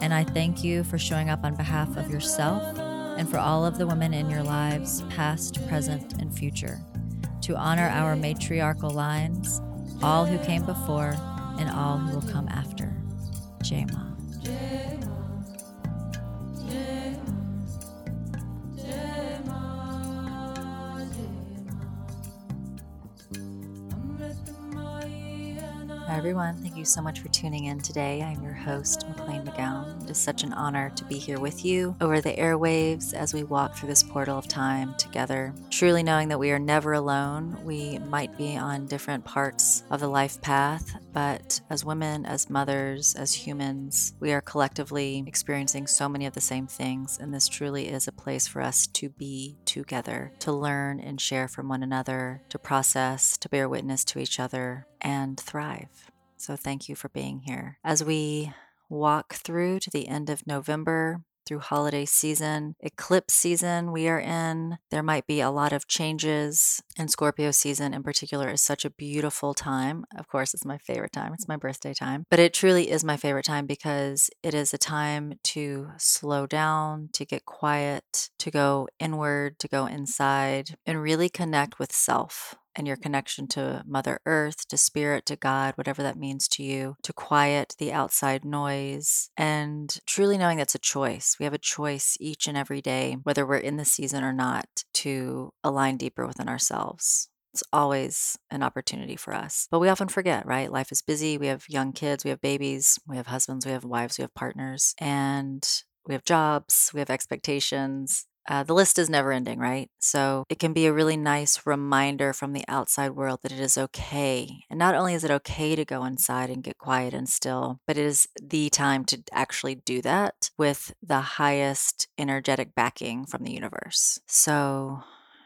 and I thank you for showing up on behalf of yourself and for all of the women in your lives, past, present, and future, to honor our matriarchal lines, all who came before and all who will come after. Jema. Everyone. Thank you so much for tuning in today. I'm your host, McLean McGowan. It is such an honor to be here with you over the airwaves as we walk through this portal of time together. Truly knowing that we are never alone. We might be on different parts of the life path, but as women, as mothers, as humans, we are collectively experiencing so many of the same things. And this truly is a place for us to be together, to learn and share from one another, to process, to bear witness to each other, and thrive. So, thank you for being here. As we walk through to the end of November, through holiday season, eclipse season we are in. There might be a lot of changes, and Scorpio season in particular is such a beautiful time. Of course, it's my favorite time, it's my birthday time, but it truly is my favorite time because it is a time to slow down, to get quiet, to go inward, to go inside, and really connect with self and your connection to Mother Earth, to Spirit, to God, whatever that means to you, to quiet the outside noise, and truly knowing that's a choice. We have a choice each and every day, whether we're in the season or not, to align deeper within ourselves. It's always an opportunity for us. But we often forget, right? Life is busy. We have young kids, we have babies, we have husbands, we have wives, we have partners, and we have jobs, we have expectations, uh, the list is never ending, right? So it can be a really nice reminder from the outside world that it is okay. And not only is it okay to go inside and get quiet and still, but it is the time to actually do that with the highest energetic backing from the universe. So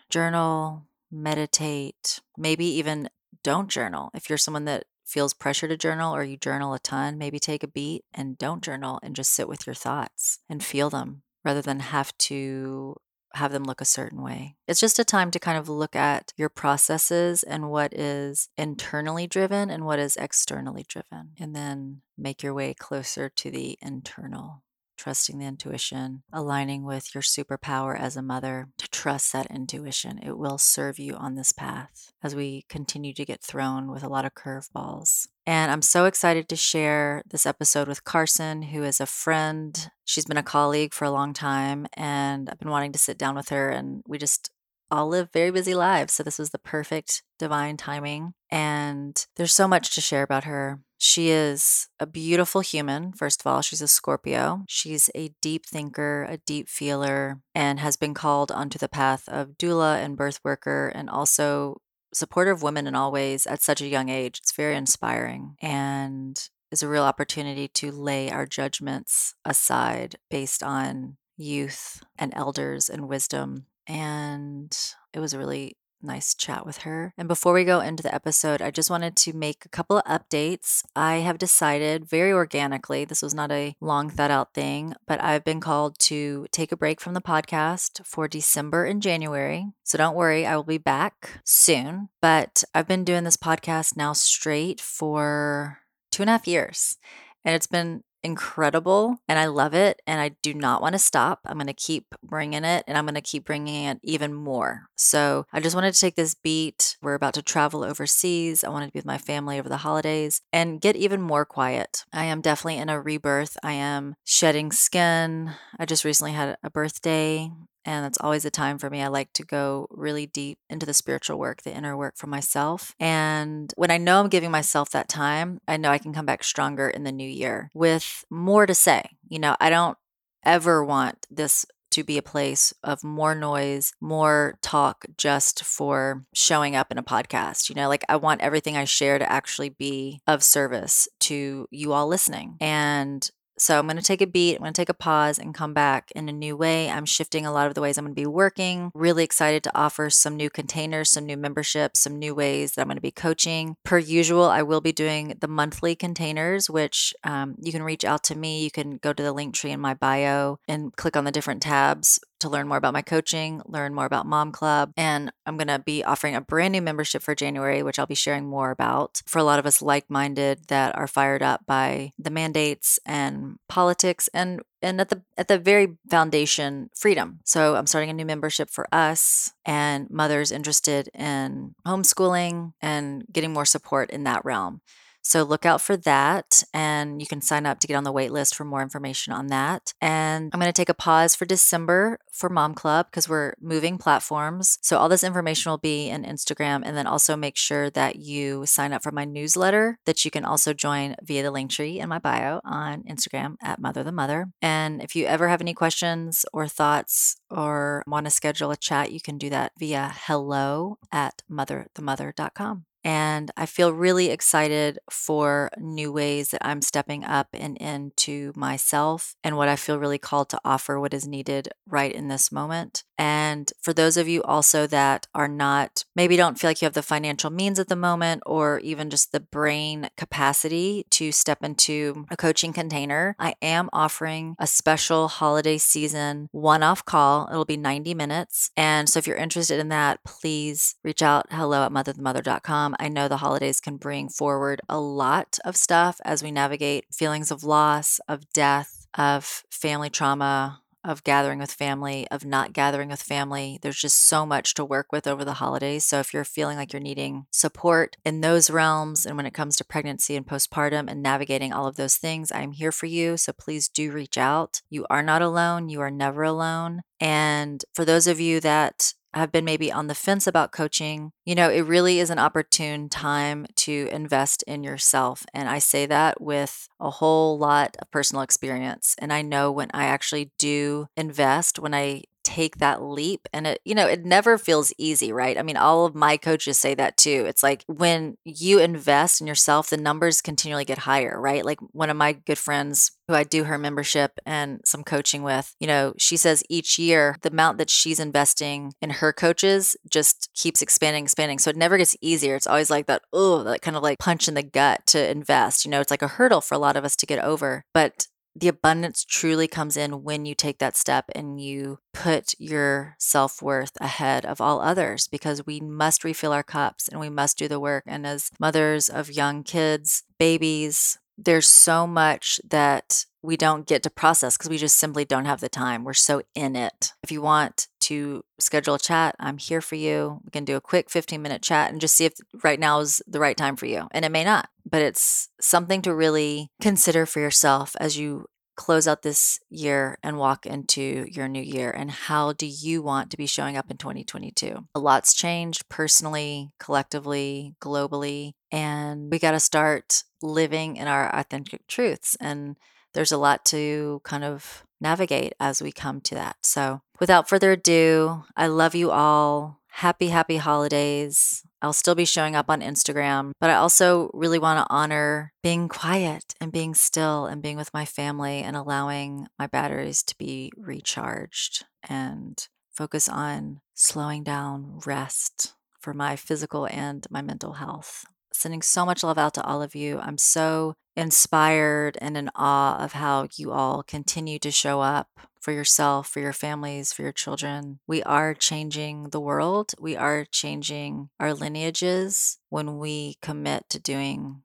journal, meditate, maybe even don't journal. If you're someone that feels pressure to journal or you journal a ton, maybe take a beat and don't journal and just sit with your thoughts and feel them rather than have to have them look a certain way. It's just a time to kind of look at your processes and what is internally driven and what is externally driven, and then make your way closer to the internal trusting the intuition, aligning with your superpower as a mother to trust that intuition. It will serve you on this path as we continue to get thrown with a lot of curveballs. And I'm so excited to share this episode with Carson, who is a friend. She's been a colleague for a long time, and I've been wanting to sit down with her, and we just all live very busy lives. So this was the perfect divine timing. And there's so much to share about her. She is a beautiful human, first of all. She's a Scorpio. She's a deep thinker, a deep feeler, and has been called onto the path of doula and birth worker and also supporter of women in all ways at such a young age. It's very inspiring and is a real opportunity to lay our judgments aside based on youth and elders and wisdom. And it was a really nice chat with her. And before we go into the episode, I just wanted to make a couple of updates. I have decided very organically, this was not a long thought out thing, but I've been called to take a break from the podcast for December and January. So don't worry, I will be back soon. But I've been doing this podcast now straight for two and a half years. And it's been incredible and I love it and I do not want to stop. I'm going to keep bringing it and I'm going to keep bringing it even more. So I just wanted to take this beat. We're about to travel overseas. I wanted to be with my family over the holidays and get even more quiet. I am definitely in a rebirth. I am shedding skin. I just recently had a birthday and that's always a time for me. I like to go really deep into the spiritual work, the inner work for myself. And when I know I'm giving myself that time, I know I can come back stronger in the new year with more to say. You know, I don't ever want this to be a place of more noise, more talk just for showing up in a podcast. You know, like I want everything I share to actually be of service to you all listening. And So I'm going to take a beat, I'm going to take a pause and come back in a new way. I'm shifting a lot of the ways I'm going to be working. Really excited to offer some new containers, some new memberships, some new ways that I'm going to be coaching. Per usual, I will be doing the monthly containers, which um, you can reach out to me. You can go to the link tree in my bio and click on the different tabs to learn more about my coaching, learn more about Mom Club. And I'm going to be offering a brand new membership for January, which I'll be sharing more about for a lot of us like minded that are fired up by the mandates and politics and and at the at the very foundation freedom so i'm starting a new membership for us and mothers interested in homeschooling and getting more support in that realm so look out for that. And you can sign up to get on the wait list for more information on that. And I'm going to take a pause for December for Mom Club because we're moving platforms. So all this information will be in Instagram. And then also make sure that you sign up for my newsletter that you can also join via the link tree in my bio on Instagram at Mother the Mother. And if you ever have any questions or thoughts or want to schedule a chat, you can do that via hello at motherthemother.com. And I feel really excited for new ways that I'm stepping up and into myself and what I feel really called to offer what is needed right in this moment. And for those of you also that are not, maybe don't feel like you have the financial means at the moment or even just the brain capacity to step into a coaching container, I am offering a special holiday season one off call. It'll be 90 minutes. And so if you're interested in that, please reach out hello at motherthemother.com Um, I know the holidays can bring forward a lot of stuff as we navigate feelings of loss, of death, of family trauma, of gathering with family, of not gathering with family. There's just so much to work with over the holidays. So if you're feeling like you're needing support in those realms and when it comes to pregnancy and postpartum and navigating all of those things, I'm here for you. So please do reach out. You are not alone. You are never alone. And for those of you that have been maybe on the fence about coaching, you know, it really is an opportune time to invest in yourself. And I say that with a whole lot of personal experience. And I know when I actually do invest, when I take that leap and it you know it never feels easy right i mean all of my coaches say that too it's like when you invest in yourself the numbers continually get higher right like one of my good friends who I do her membership and some coaching with, you know, she says each year the amount that she's investing in her coaches just keeps expanding, expanding. So it never gets easier. It's always like that, oh, that kind of like punch in the gut to invest. You know, it's like a hurdle for a lot of us to get over. But the abundance truly comes in when you take that step and you put your self worth ahead of all others because we must refill our cups and we must do the work. And as mothers of young kids, babies, there's so much that we don't get to process because we just simply don't have the time. We're so in it. If you want to schedule a chat, I'm here for you. We can do a quick 15 minute chat and just see if right now is the right time for you. And it may not, but it's something to really consider for yourself as you close out this year and walk into your new year? And how do you want to be showing up in 2022? A lot's changed personally, collectively, globally, and we got to start living in our authentic truths. And there's a lot to kind of navigate as we come to that. So, without further ado, I love you all. Happy, happy holidays. I'll still be showing up on Instagram, but I also really want to honor being quiet and being still and being with my family and allowing my batteries to be recharged and focus on slowing down, rest for my physical and my mental health. Sending so much love out to all of you. I'm so inspired and in awe of how you all continue to show up for yourself, for your families, for your children. We are changing the world. We are changing our lineages when we commit to doing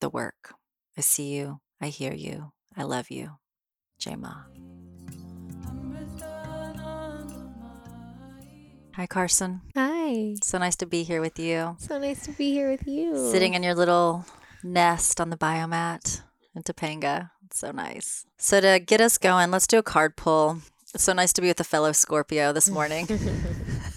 the work. I see you. I hear you. I love you. Jema. Hi, Carson. Hi. So nice to be here with you. So nice to be here with you. Sitting in your little nest on the biomat in Topanga. It's so nice. So to get us going, let's do a card pull. It's so nice to be with a fellow Scorpio this morning.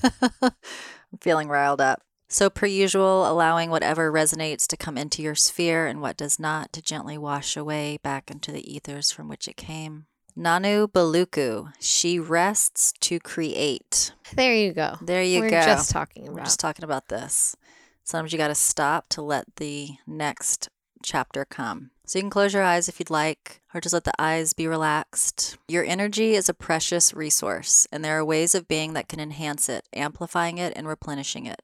I'm feeling riled up. So, per usual, allowing whatever resonates to come into your sphere and what does not to gently wash away back into the ethers from which it came. Nana Buluku, she rests to create. There you go. There you We're go. just talking about. We're just talking about this. Sometimes you got to stop to let the next chapter come. So you can close your eyes if you'd like, or just let the eyes be relaxed. Your energy is a precious resource, and there are ways of being that can enhance it, amplifying it, and replenishing it.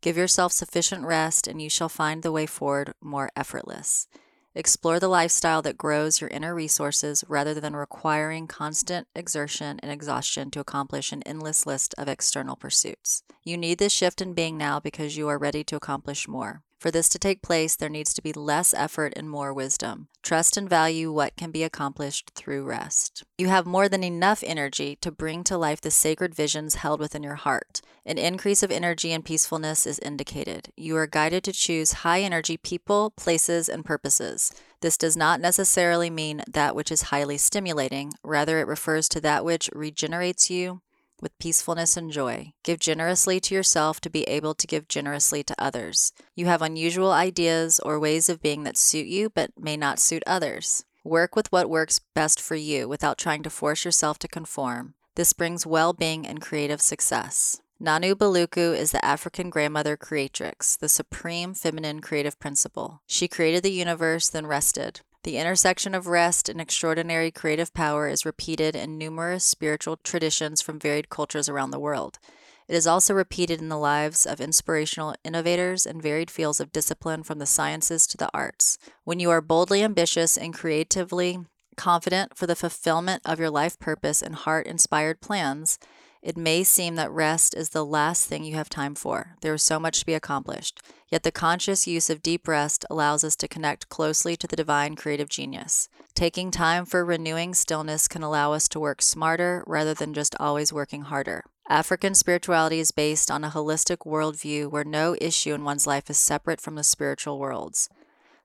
Give yourself sufficient rest, and you shall find the way forward more effortless. Explore the lifestyle that grows your inner resources rather than requiring constant exertion and exhaustion to accomplish an endless list of external pursuits. You need this shift in being now because you are ready to accomplish more. For this to take place, there needs to be less effort and more wisdom. Trust and value what can be accomplished through rest. You have more than enough energy to bring to life the sacred visions held within your heart. An increase of energy and peacefulness is indicated. You are guided to choose high energy people, places, and purposes. This does not necessarily mean that which is highly stimulating, rather, it refers to that which regenerates you with peacefulness and joy. Give generously to yourself to be able to give generously to others. You have unusual ideas or ways of being that suit you but may not suit others. Work with what works best for you without trying to force yourself to conform. This brings well being and creative success. Nana Buluku is the African grandmother creatrix, the supreme feminine creative principle. She created the universe, then rested. The intersection of rest and extraordinary creative power is repeated in numerous spiritual traditions from varied cultures around the world. It is also repeated in the lives of inspirational innovators in varied fields of discipline from the sciences to the arts. When you are boldly ambitious and creatively confident for the fulfillment of your life purpose and heart inspired plans, it may seem that rest is the last thing you have time for. There is so much to be accomplished. Yet the conscious use of deep rest allows us to connect closely to the divine creative genius. Taking time for renewing stillness can allow us to work smarter rather than just always working harder. African spirituality is based on a holistic worldview where no issue in one's life is separate from the spiritual worlds.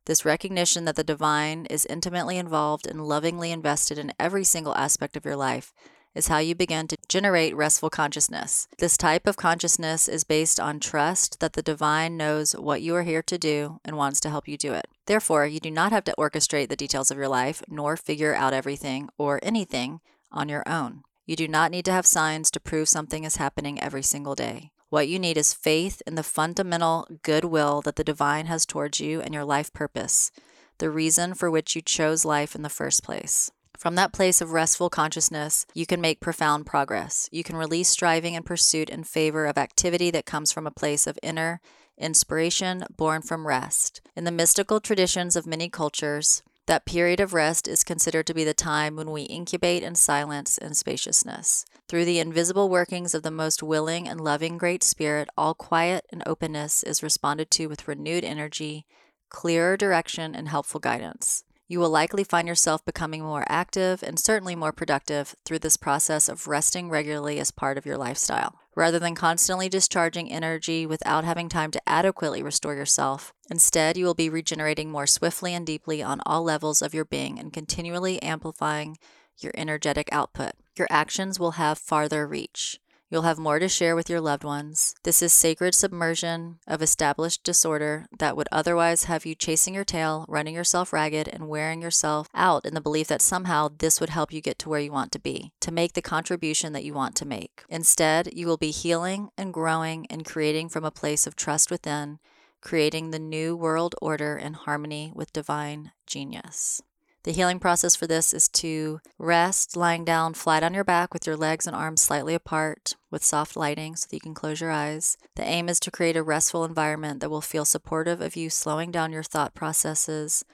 This recognition that the divine is intimately involved and lovingly invested in every single aspect of your life is how you begin to generate restful consciousness. This type of consciousness is based on trust that the divine knows what you are here to do and wants to help you do it. Therefore, you do not have to orchestrate the details of your life nor figure out everything or anything on your own. You do not need to have signs to prove something is happening every single day. What you need is faith in the fundamental goodwill that the divine has towards you and your life purpose, the reason for which you chose life in the first place. From that place of restful consciousness, you can make profound progress. You can release striving and pursuit in favor of activity that comes from a place of inner inspiration born from rest. In the mystical traditions of many cultures, that period of rest is considered to be the time when we incubate in silence and spaciousness. Through the invisible workings of the most willing and loving Great Spirit, all quiet and openness is responded to with renewed energy, clearer direction, and helpful guidance. You will likely find yourself becoming more active and certainly more productive through this process of resting regularly as part of your lifestyle. Rather than constantly discharging energy without having time to adequately restore yourself, instead, you will be regenerating more swiftly and deeply on all levels of your being and continually amplifying your energetic output. Your actions will have farther reach. You'll have more to share with your loved ones. This is sacred submersion of established disorder that would otherwise have you chasing your tail, running yourself ragged, and wearing yourself out in the belief that somehow this would help you get to where you want to be, to make the contribution that you want to make. Instead, you will be healing and growing and creating from a place of trust within, creating the new world order in harmony with divine genius. The healing process for this is to rest lying down flat on your back with your legs and arms slightly apart with soft lighting so that you can close your eyes. The aim is to create a restful environment that will feel supportive of you slowing down your thought processes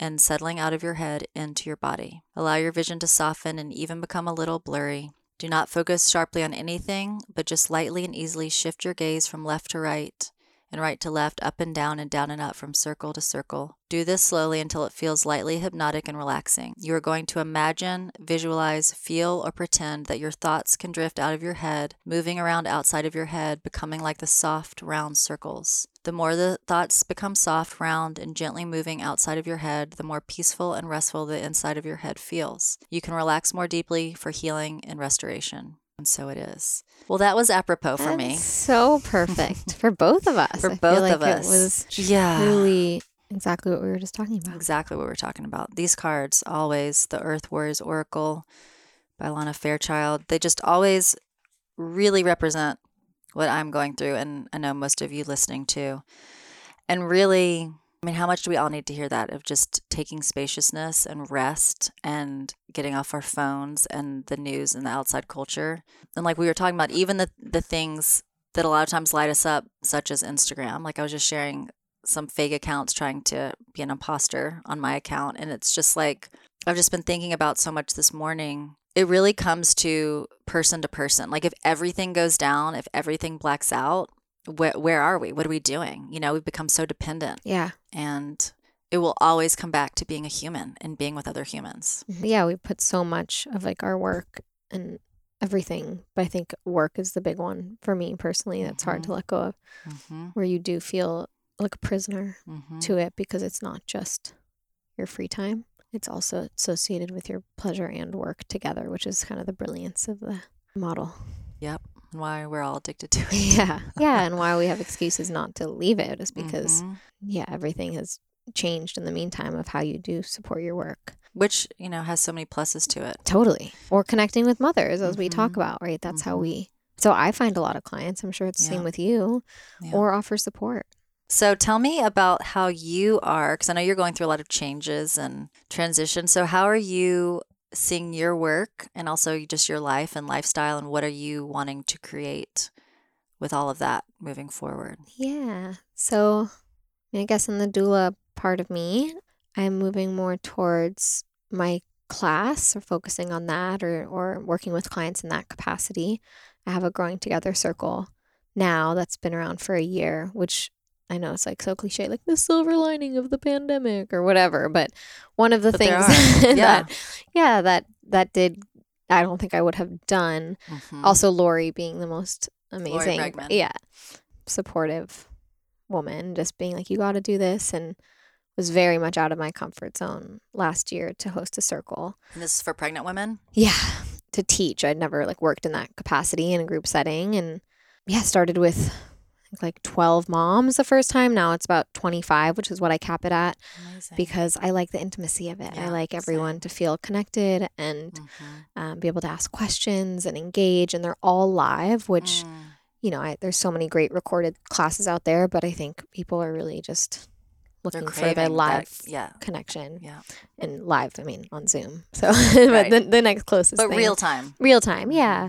and settling out of your head into your body. Allow your vision to soften and even become a little blurry. Do not focus sharply on anything, but just lightly and easily shift your gaze from left to right and right to left, up and down, and down and up from circle to circle. Do this slowly until it feels lightly hypnotic and relaxing. You are going to imagine, visualize, feel, or pretend that your thoughts can drift out of your head, moving around outside of your head, becoming like the soft, round circles. The more the thoughts become soft, round, and gently moving outside of your head, the more peaceful and restful the inside of your head feels. You can relax more deeply for healing and restoration. And so it is. Well, that was apropos for me. So perfect for both of us. For I both like of us. It was Yeah. exactly what we were just talking about. Exactly what we're talking about. These cards, always the Earth Warriors Oracle by Alana Fairchild, they just always really represent what I'm going through. And I know most of you listening too. And really I mean, how much do we all need to hear that of just taking spaciousness and rest and getting off our phones and the news and the outside culture? And like we were talking about, even the, the things that a lot of times light us up, such as Instagram. Like I was just sharing some fake accounts trying to be an imposter on my account. And it's just like, I've just been thinking about so much this morning. It really comes to person to person. Like if everything goes down, if everything blacks out, where, where are we? What are we doing? You know, we've become so dependent. Yeah. And it will always come back to being a human and being with other humans. Yeah, we put so much of like our work and everything, but I think work is the big one for me personally. That's hard to let go of, Mm-hmm. where you do feel like a prisoner Mm-hmm. to it because it's not just your free time. It's also associated with your pleasure and work together, which is kind of the brilliance of the model. Yep. And why we're all addicted to it. Yeah. Yeah. And why we have excuses not to leave it is because, Mhm. yeah, everything has changed in the meantime of how you do support your work. Which, you know, has so many pluses to it. Totally. Or connecting with mothers, as we talk Mhm. about, right? That's how Mhm. we. So I find a lot of clients, I'm sure it's the Yeah. same with you, Yeah. or offer support. So tell me about how you are, because I know you're going through a lot of changes and transition. So, how are you seeing your work and also just your life and lifestyle? And what are you wanting to create with all of that moving forward? Yeah. So I guess in the doula part of me, I'm moving more towards my class or focusing on that or, or working with clients in that capacity. I have a growing together circle now that's been around for a year, which I know it's like so cliche, like the silver lining of the pandemic or whatever. But one of the But things are. Yeah. that, yeah, that, that did, I don't think I would have done Mhm. also, Lori being the most amazing, yeah, supportive woman, just being like, "You got to do this," and was very much out of my comfort zone last year to host a circle. and this is for pregnant women? Yeah, to teach. I'd never like worked in that capacity in a group setting, and yeah, started with like twelve moms the first time. Now it's about twenty five, which is what I cap it at Amazing. because I like the intimacy of it. I like everyone same. to feel connected and Mhm. um, be able to ask questions and engage, and they're all live, which Mm. you know, I, there's so many great recorded classes out there, but I think people are really just looking for the that- live yeah. connection Yeah. and live. I mean, on Zoom. So, but Right. the, the next closest, But thing. real time. real time, Mhm. yeah.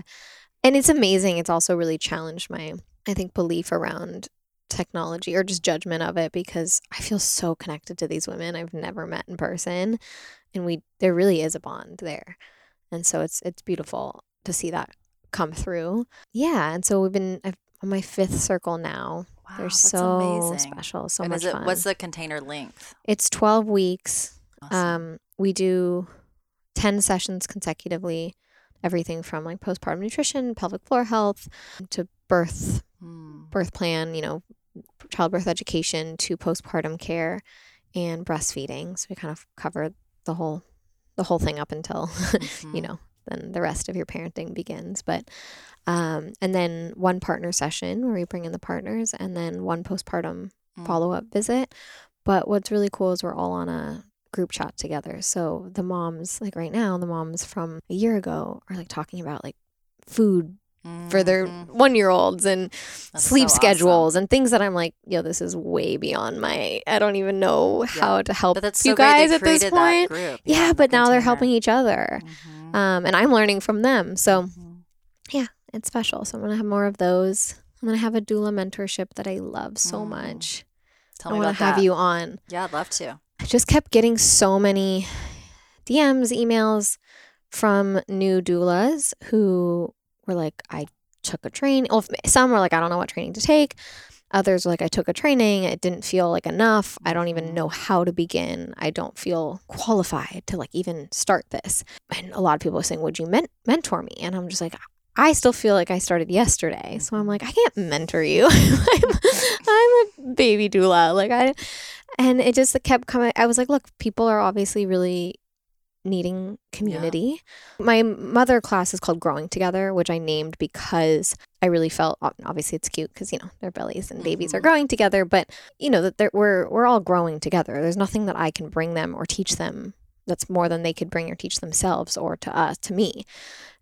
And it's amazing. It's also really challenged my, I think, belief around technology or just judgment of it because I feel so connected to these women I've never met in person, and we there really is a bond there, and so it's it's beautiful to see that come through. Yeah, and so we've been I've, on my fifth circle now. Wow. They're that's so amazing. special, so and much is it, fun. what's the container length? it's twelve weeks. Awesome. Um, we do 10 sessions consecutively, everything from like postpartum nutrition, pelvic floor health, to birth, Hmm. birth plan, you know, childbirth education, to postpartum care and breastfeeding. So we kind of cover the whole the whole thing up until you Mhm. know then the rest of your parenting begins but um, and then one partner session where we bring in the partners and then one postpartum Mm. follow up visit. But what's really cool is we're all on a group chat together. So the moms, like right now, the moms from a year ago are like talking about like food for their Mhm. one year olds and That's sleep so awesome. schedules and things that I'm like, yo, this is way beyond my. I don't even know how to help that's you so guys at this point. Yeah, the but now they're helping each other. Mhm. Um, and I'm learning from them. So Mhm. it's special. So I'm gonna have more of those. I'm gonna have a doula mentorship that I love so Mm. much. Tell I me want to have that. you on. Yeah, I'd love to. I just kept getting so many DMs, emails from new doulas who were like, I took a train. Well, some were like, I don't know what training to take. Others were like, I took a training. It didn't feel like enough. I don't even know how to begin. I don't feel qualified to like even start this. And a lot of people were saying, Would you men- mentor me? And I'm just like, I still feel like I started yesterday. So I'm like, I can't mentor you. I'm, I'm a baby doula. Like, I, and it just kept coming. I was like, look, people are obviously really needing community. My mother class is called Growing Together, which I named because I really felt obviously it's cute because you know their bellies and babies are Mhm. growing together, but you know that they're, we're we're all growing together. There's nothing that I can bring them or teach them that's more than they could bring or teach themselves or to us to me.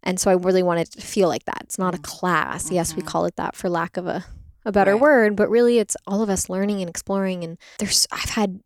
And so I really wanted to feel like that. It's not a Mm. class. Yes, we Mhm. call it that for lack of a a better Right. word, but really it's all of us learning and exploring. And there's, I've had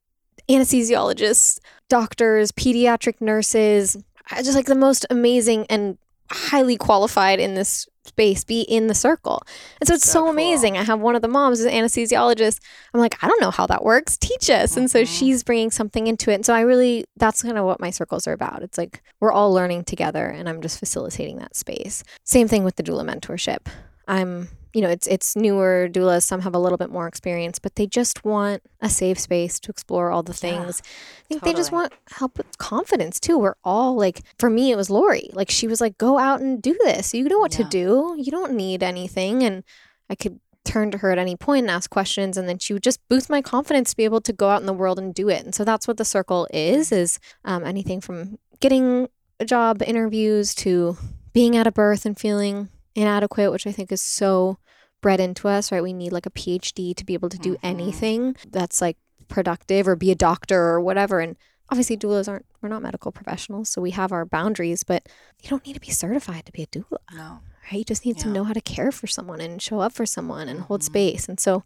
anesthesiologists, doctors, pediatric nurses, just like the most amazing and highly qualified in this space be in the circle. And so it's So so, cool. amazing. I have one of the moms, an anesthesiologist. I'm like, I don't know how that works. Teach us. And so Mhm. she's bringing something into it. And so I really, that's kind of what my circles are about. It's like we're all learning together and I'm just facilitating that space. Same thing with the doula mentorship. I'm, you know, it's it's newer doulas. Some have a little bit more experience, but they just want a safe space to explore all the Yeah, things. I think they just want help with confidence too. We're all like, for me, it was Lori. Like she was like, go out and do this. You know what to do. You don't need anything. And I could turn to her at any point and ask questions and then she would just boost my confidence to be able to go out in the world and do it and so that's what the circle is is um, anything from getting job interviews to being at a birth and feeling inadequate which i think is so bred into us right we need like a phd to be able to do Mhm. anything that's like productive or be a doctor or whatever and obviously doulas aren't we're not medical professionals so we have our boundaries but you don't need to be certified to be a doula No. right? You just need to know how to care for someone and show up for someone and hold Mhm. space. And so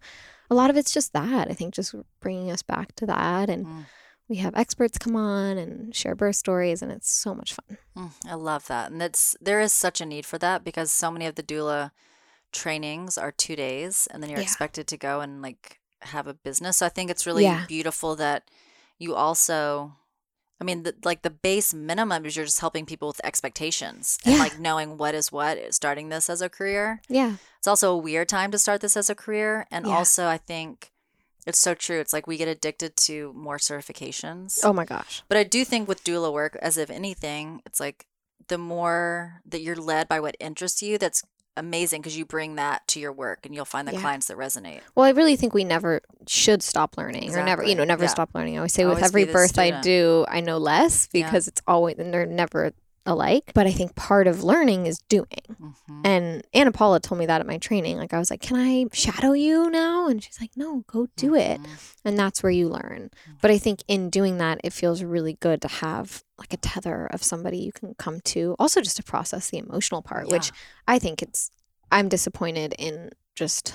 a lot of it's just that. I think just bringing us back to that. And Mm. We have experts come on and share birth stories, and it's so much fun. Mm, I love that. And it's there is such a need for that because so many of the doula trainings are 2 days and then you're Yeah. expected to go and like have a business. So I think it's really Yeah. beautiful that you also I mean the, like the base minimum is you're just helping people with expectations and Yeah. like knowing what is what starting this as a career. Yeah. It's also a weird time to start this as a career and also I think it's so true. It's like we get addicted to more certifications. Oh my gosh. But I do think with doula work, as if anything, it's like the more that you're led by what interests you, that's amazing because you bring that to your work and you'll find the Yeah. clients that resonate. Well, I really think we never should stop learning or never, you know, never Yeah. stop learning. I always say with Always be every birth I do, I know less Yeah. because it's always, and they're never alike. But I think part of learning is doing. hmm And Anna Paula told me that at my training. Like, I was like, can I shadow you now? And she's like, no, go do it. Mm-hmm. And that's where you learn. But I think in doing that, it feels really good to have like a tether of somebody you can come to. Also, just to process the emotional part, which I think it's, I'm disappointed in just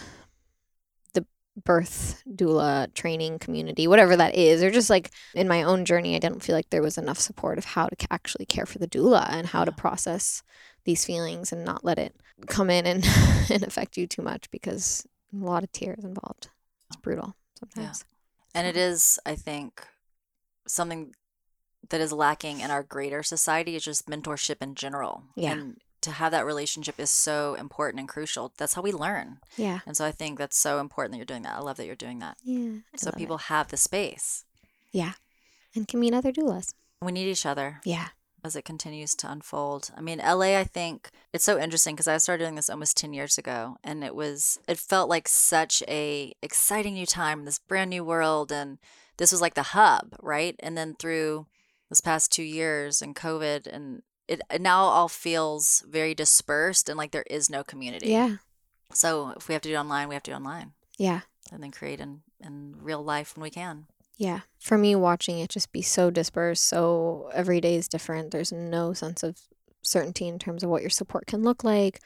birth doula training community, whatever that is, or just like in my own journey, I didn't feel like there was enough support of how to actually care for the doula and how to process these feelings and not let it come in and, and affect you too much because a lot of tears involved. It's brutal sometimes. And it is, I think, something that is lacking in our greater society is just mentorship in general. Yeah. And to have that relationship is so important and crucial. That's how we learn. Yeah. And so I think that's so important that you're doing that. I love that you're doing that. Yeah. I So love it. people have the space. Yeah. And can meet other doulas. We need each other. Yeah. as it continues to unfold. I mean, LA, I think it's so interesting because I started doing this almost 10 years ago and it was, it felt like such a exciting new time, this brand new world. And this was like the hub, right? And then through this past two years and COVID and it, it now all feels very dispersed and like there is no community. Yeah. So if we have to do it online, we have to do it online Yeah. and then create in, in real life when we can. Yeah. For me, watching it just be so dispersed, so every day is different. There's no sense of certainty in terms of what your support can look like,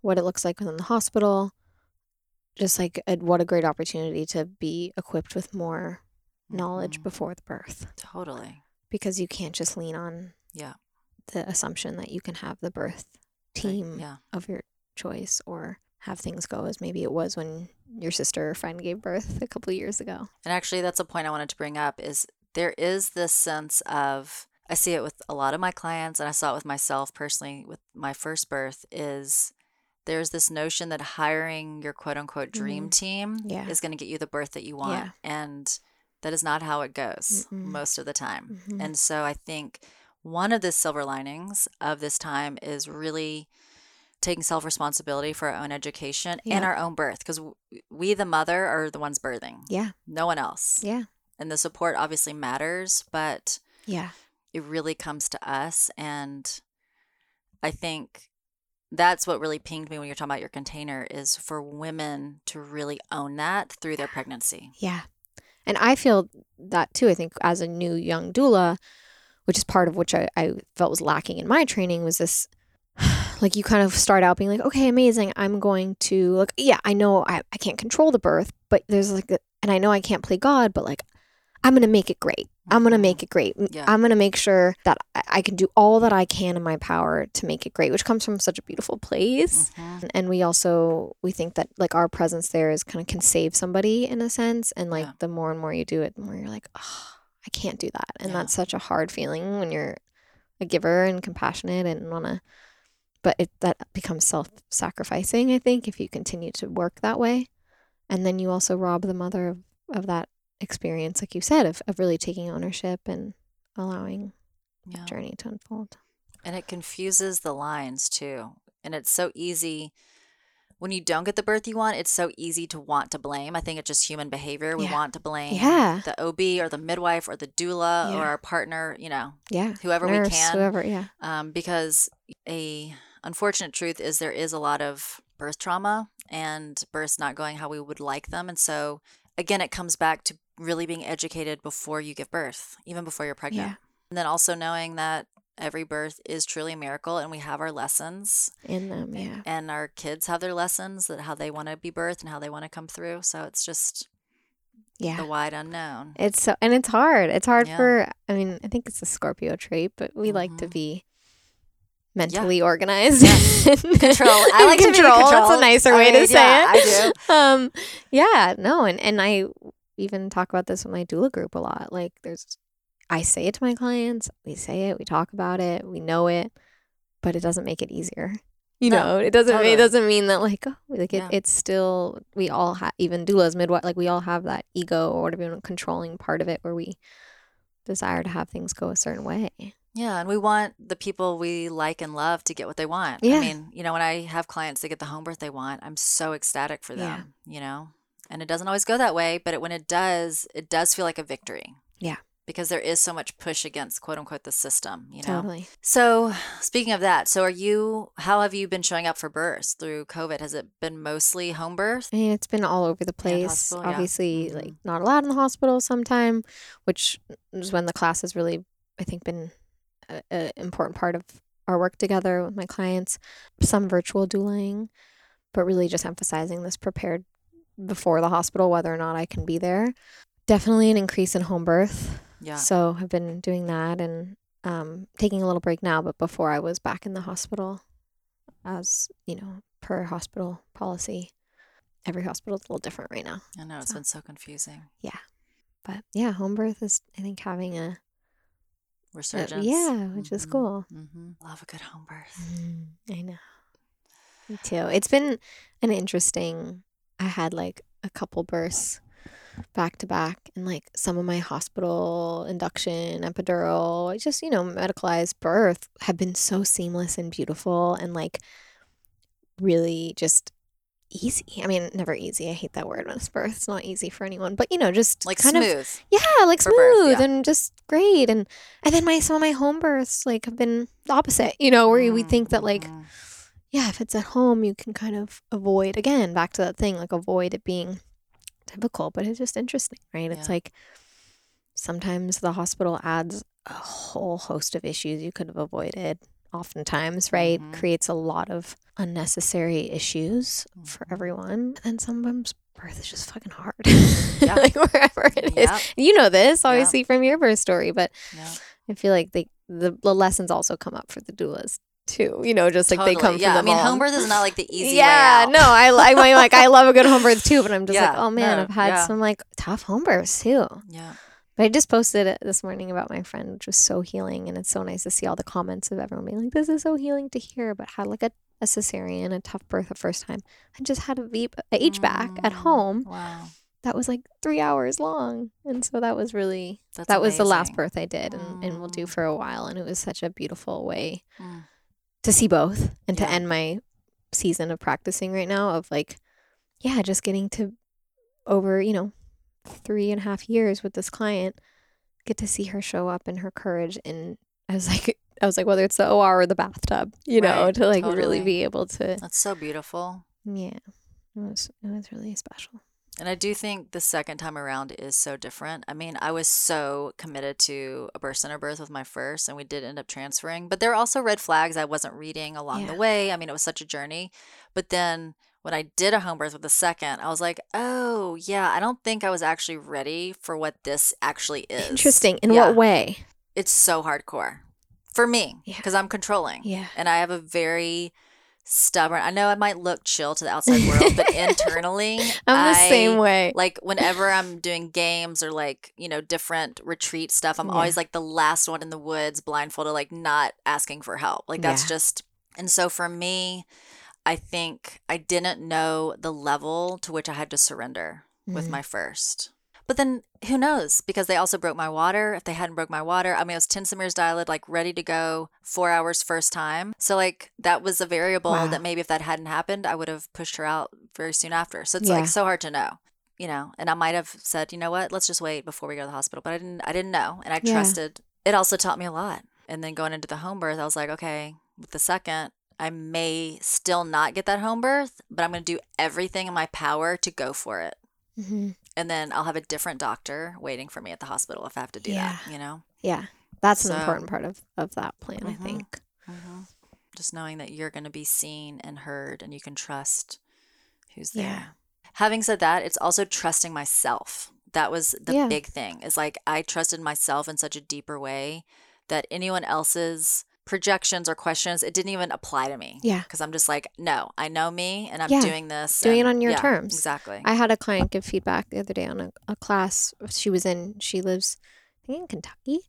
what it looks like within the hospital. Just like a, what a great opportunity to be equipped with more knowledge Mhm. before the birth Totally. because you can't just lean on Yeah. The assumption that you can have the birth Right. team Yeah. of your choice or have things go as maybe it was when your sister or friend gave birth a couple of years ago. And actually, that's a point I wanted to bring up is there is this sense of I see it with a lot of my clients, and I saw it with myself personally with my first birth. Is there's this notion that hiring your quote unquote dream team Yeah. is going to get you the birth that you want, Yeah. and that is not how it goes Mm-mm. most of the time. Mhm. And so I think one of the silver linings of this time is really taking self responsibility for our own education and our own birth because we, the mother, are the ones birthing Yeah. no one else. Yeah. And the support obviously matters, but Yeah. it really comes to us. And I think that's what really pinged me when you're talking about your container is for women to really own that through their pregnancy. Yeah. And I feel that too. I think as a new young doula, which is part of which I, I felt was lacking in my training, was this like you kind of start out being like, okay, amazing. I'm going to like, yeah, I know I, I can't control the birth, but there's like, a, and I know I can't play God, but like, I'm to make it great. I'm Mhm. make it great. Yeah. I'm to make sure that I, I can do all that I can in my power to make it great, which comes from such a beautiful place. Mhm. And we also, we think that like our presence there is kind of can save somebody in a sense. And like Yeah. the more and more you do it, the more you're like, oh, I can't do that. And Yeah. that's such a hard feeling when you're a giver and compassionate and want to but it that becomes self-sacrificing i think if you continue to work that way and then you also rob the mother of, of that experience like you said of, of really taking ownership and allowing Yeah. the journey to unfold And it confuses the lines too. And it's so easy when you don't get the birth you want, it's so easy to want to blame. I think it's just human behavior. We Yeah. want to blame Yeah. the OB or the midwife or the doula Yeah. or our partner, you know, yeah whoever we can. whoever yeah um, because a unfortunate truth is there is a lot of birth trauma and births not going how we would like them and so again it comes back to really being educated before you give birth even before you're pregnant and then also knowing that every birth is truly a miracle and we have our lessons in them yeah. and our kids have their lessons that how they want to be birthed and how they want to come through so it's just yeah. the wide unknown. It's so and it's hard. It's hard Yeah. for i mean i think it's a scorpio trait but we like to be mentally organized. Yeah. Control. I like to be control. that's a nicer I way to mean, say it I do. um yeah no and and i even talk about this with my doula group a lot like there's i say it to my clients we say it we talk about it we know it but it doesn't make it easier you No, know it doesn't totally. it doesn't mean that like oh like it, Yeah. it's still we all have even doulas midwife like we all have that ego or whatever controlling part of it where we desire to have things go a certain way Yeah, and we want the people we like and love to get what they want. Yeah. I mean, you know, when I have clients that get the home birth they want, I'm so ecstatic for Yeah. them, you know? And it doesn't always go that way, but it, when it does, it does feel like a victory. Yeah. Because there is so much push against quote unquote the system, you know? totally So, speaking of that, so are you, how have you been showing up for births through COVID? Has it been mostly home birth? I mean, it's been all over the place. hospital, yeah. Obviously, Mhm. like not allowed in the hospital sometime, which is when the class has really, I think, been an important part of our work together with my clients. Some virtual dueling, but really just emphasizing this prepared before the hospital, whether or not I can be there. Definitely an increase in home birth. Yeah. So I've been doing that and um, taking a little break now, but before I was back in the hospital as, you know, per hospital policy. Every hospital is a little different right now. I know it's So- been so confusing. Yeah. But yeah, home birth is, I think, having a, Resurgence. yeah, which is Mhm. cool. hmm Love a good home birth. Mm, I know. Me too. It's been an interesting. I had like a couple births back to back, and like some of my hospital induction, epidural, just you know, medicalized birth have been so seamless and beautiful, and like really just easy. I mean, never easy. I hate that word when it's birth. It's not easy for anyone, but you know, just Like kind of smooth. yeah, like smooth birth, yeah. and just great. And and then my some of my home births like have been the opposite. You know, where we think that like Mhm. yeah, if it's at home, you can kind of avoid again back to that thing like avoid it being difficult. But it's just interesting, right? It's Yeah. like sometimes the hospital adds a whole host of issues you could have avoided. Oftentimes, right, Mhm. creates a lot of unnecessary issues for Mhm. everyone. And then sometimes birth is just fucking hard, Yeah. like wherever it is you know this Yeah. obviously from your birth story but i feel like they the, the lessons also come up for the doulas too you know just like they come Totally. yeah. I mean, home birth is not like the easy yeah no i i I'm like i love a good home birth too but i'm just like oh man no, i've had yeah. some like tough home births too Yeah. but i just posted it this morning about my friend which was so healing and it's so nice to see all the comments of everyone being like this is so healing to hear but had like a, a cesarean a tough birth the first time and just had a v a h back at Mm, home Wow. that was like three hours long and so that was really That's that was the last birth I did and, and will do Mm. for a while. And it was such a beautiful way Mm. To see both and to end my season of practicing right now of like, yeah, just getting to over, you know, three and a half years with this client, get to see her show up and her courage. And I was like, I was like, whether it's the OR or the bathtub, you know, Right, to like really be able to, That's so beautiful. yeah, it was, it was really special. And I do think the second time around is so different. I mean, I was so committed to a birth center birth with my first, and we did end up transferring. But there were also red flags I wasn't reading along Yeah. the way. I mean, it was such a journey. But then when I did a home birth with the second, I was like, oh, yeah, I don't think I was actually ready for what this actually is. Interesting. In Yeah. what way? It's so hardcore for me Yeah. because I'm controlling Yeah. and I have a very stubborn. I know I might look chill to the outside world, but internally, I'm the I- same way. Like whenever I'm doing games or like you know different retreat stuff, I'm Yeah. always like the last one in the woods, blindfolded, like not asking for help. Like that's Yeah. just. And so for me, I think I didn't know the level to which I had to surrender with Mhm. my first. But then who knows? Because they also broke my water. If they hadn't broke my water, I mean, it was 10 centimeters dilated, like ready to go, four hours first time. So, like, that was a variable Wow. that maybe if that hadn't happened, I would have pushed her out very soon after. So, it's Yeah. like so hard to know, you know. And I might have said, you know what, let's just wait before we go to the hospital. But I didn't, I didn't know. And I Yeah. trusted. It also taught me a lot. And then going into the home birth, I was like, okay, with the second, I may still not get that home birth, but I'm going to do everything in my power to go for it Mhm. And then I'll have a different doctor waiting for me at the hospital if I have to do that. You know, Yeah. That's an important part of, of that plan, I Mhm. think. just knowing that you're going to be seen and heard, and you can trust who's there. Yeah. Having said that, it's also trusting myself. That was the Yeah. big thing. Is like I trusted myself in such a deeper way that anyone else's projections or questions it didn't even apply to me. Yeah. because I'm just like, no, I know me, and I'm Yeah. doing this, Doing it on your yeah, terms. Exactly. I had a client give feedback the other day on a, a class she was in. She lives, I think, in Kentucky.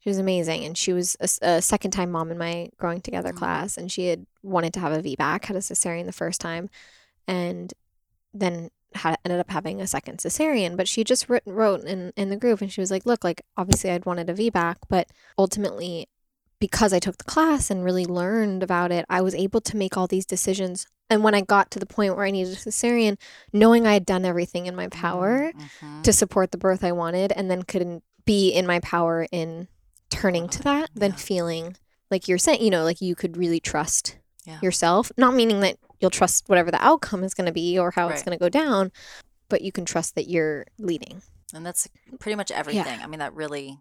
She was amazing. And she was a second time mom in my growing together Mhm. class. And she had wanted to have a VBAC, had a cesarean the first time, and then had ended up having a second cesarean. But she just wrote, wrote in, in the group and she was like, look, like, obviously I'd wanted a VBAC, but ultimately, because I took the class and really learned about it, I was able to make all these decisions. And when I got to the point where I needed a cesarean, knowing I had done everything in my power Mhm. to support the birth I wanted and then couldn't be in my power in turning to that, then Yeah. feeling like you're saying, you know, like you could really trust Yeah. yourself. Not meaning that you'll trust whatever the outcome is going to be or how it's going to go down, but you can trust that you're leading. And that's pretty much everything. I mean, that really,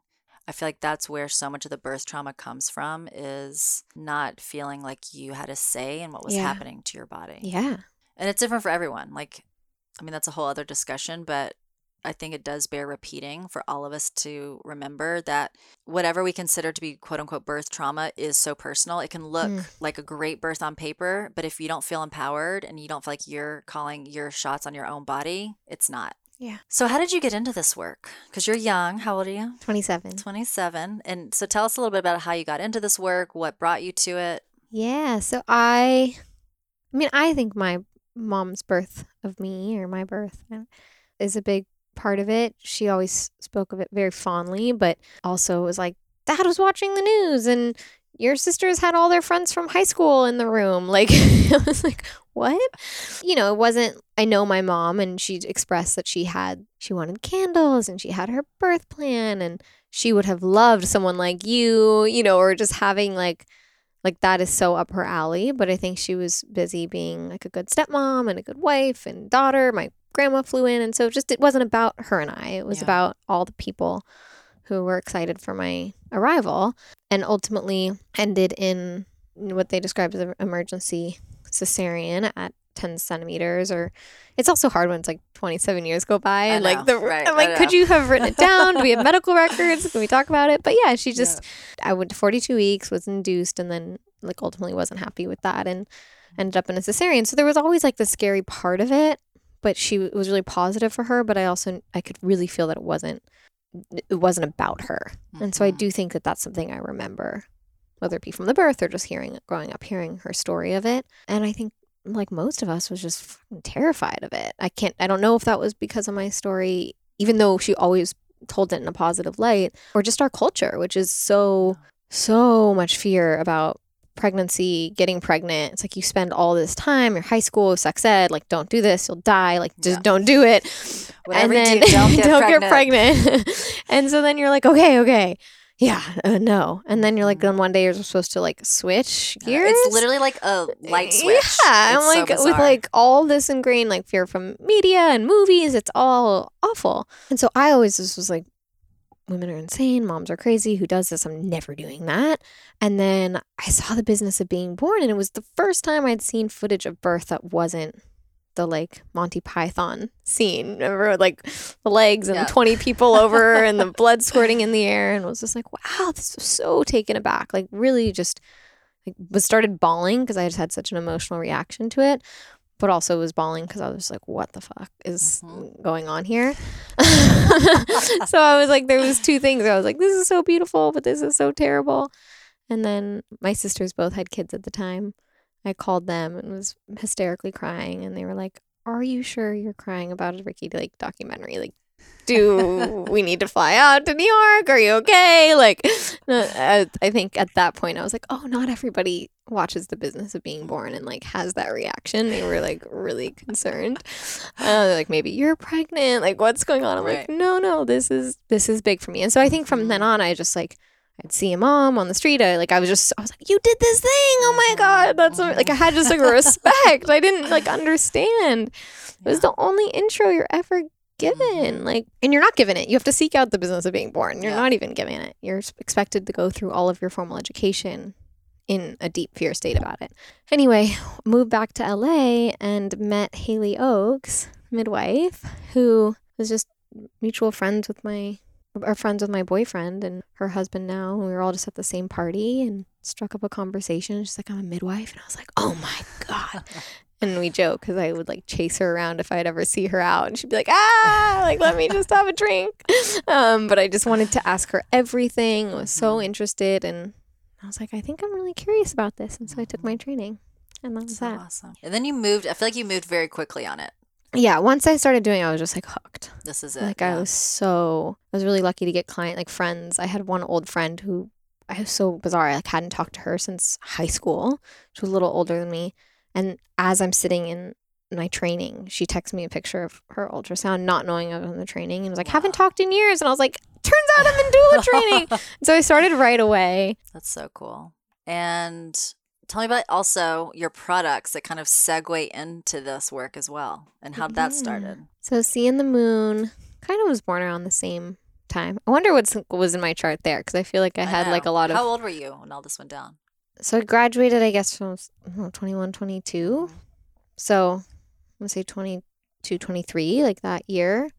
I feel like that's where so much of the birth trauma comes from is not feeling like you had a say in what was Yeah. happening to your body. Yeah. And it's different for everyone. Like, I mean, that's a whole other discussion, but I think it does bear repeating for all of us to remember that whatever we consider to be quote unquote birth trauma is so personal. It can look Mm. like a great birth on paper, but if you don't feel empowered and you don't feel like you're calling your shots on your own body, it's not. Yeah. So, how did you get into this work? Because you're young. How old are you? 27. 27. And so, tell us a little bit about how you got into this work, what brought you to it. Yeah. So I, I mean, I think my mom's birth of me or my birth is a big part of it. She always spoke of it very fondly, but also was like, Dad was watching the news and your sisters had all their friends from high school in the room. Like, I was like, what? You know, it wasn't, I know my mom and she expressed that she had, she wanted candles and she had her birth plan and she would have loved someone like you, you know, or just having like, like that is so up her alley but i think she was busy being like a good stepmom and a good wife and daughter my grandma flew in and so just it wasn't about her and i it was Yeah. about all the people who were excited for my arrival and ultimately ended in what they described as an emergency cesarean at 10 centimeters or it's also hard when it's like 27 years go by and like the right, I'm like could you have written it down? Do we have medical records? Can we talk about it? But yeah she just I went to 42 weeks, was induced, and then like ultimately wasn't happy with that and ended up in a cesarean. So there was always like the scary part of it, but she was really positive for her. But I also I could really feel that it wasn't it wasn't about her, and so I Mhm. do think that that's something I remember, whether it be from the birth or just hearing growing up hearing her story of it. And I think like most of us was just terrified of it. I can't I don't know if that was because of my story, even though she always told it in a positive light, or just our culture, which is so so much fear about pregnancy, getting pregnant. It's like you spend all this time, your high school, sex ed, like don't do this, you'll die, like just Yeah. don't do it. Whatever and then do, don't get pregnant. pregnant. and so then you're like, okay, okay. Yeah, uh, no. And then you're like, then one day you're supposed to like switch Uh, gears. It's literally like a light switch. Yeah, It's I'm so like with like all this ingrained like fear from media and movies. It's all awful. And so I always just was like, women are insane, moms are crazy. Who does this? I'm never doing that. And then I saw the business of being born, and it was the first time I'd seen footage of birth that wasn't the like Monty Python scene. Remember, like the legs and Yeah. 20 people over and the blood squirting in the air, and was just like, wow, this was so taken aback. Like, really just like was started bawling because I just had such an emotional reaction to it, but also was bawling because I was like, what the fuck is Mhm. going on here? so I was like, there was two things. I was like, this is so beautiful, but this is so terrible. And then my sisters both had kids at the time. I called them and was hysterically crying, and they were like, "Are you sure you're crying about a Ricki Lake documentary? Like, do we need to fly out to New York? Are you okay?" Like, I, I think at that point I was like, "Oh, not everybody watches The Business of Being Born and like has that reaction." They were like really concerned. Uh, they're like, "Maybe you're pregnant. Like, what's going on?" I'm Right. like, "No, no, this is this is big for me." And so I think from then on, I just like. I'd see a mom on the street. I like I was just I was like, "You did this thing! Oh my god, that's so-" like I had just like a respect. I didn't like understand. It was Yeah. the only intro you're ever given. Mm-hmm. Like, and you're not given it. You have to seek out the business of being born. You're Yeah. not even given it. You're expected to go through all of your formal education in a deep fear state about it. Anyway, moved back to LA and met Haley Oakes, midwife, who was just mutual friends with my are friends with my boyfriend and her husband now. And we were all just at the same party and struck up a conversation. She's like, I'm a midwife. And I was like, oh my God. And we joke because I would like chase her around if I'd ever see her out, and she'd be like, "Ah, like let me just have a drink." Um, but I just wanted to ask her everything. I was so Mhm. interested, and I was like, "I think I'm really curious about this," and so I took my training, and that was so that. awesome. And then you moved. I feel like you moved very quickly on it. Yeah, once I started doing, it, I was just like hooked. This is it. Like yeah. I was so, I was really lucky to get client like friends. I had one old friend who I was so bizarre. I like hadn't talked to her since high school. She was a little older than me, and as I'm sitting in my training, she texts me a picture of her ultrasound, not knowing I was in the training, and was like, "Haven't talked in years." And I was like, "Turns out I'm in doula training." so I started right away. That's so cool. And tell me about also your products that kind of segue into this work as well, and how that started. So seeing the moon kind of was born around the same time. I wonder what was in my chart there because I feel like I had like a lot of How old were you when all this went down? So I graduated, I guess, from I know, 21, 22. Mhm. So I'm going to say 22, 23, like that year.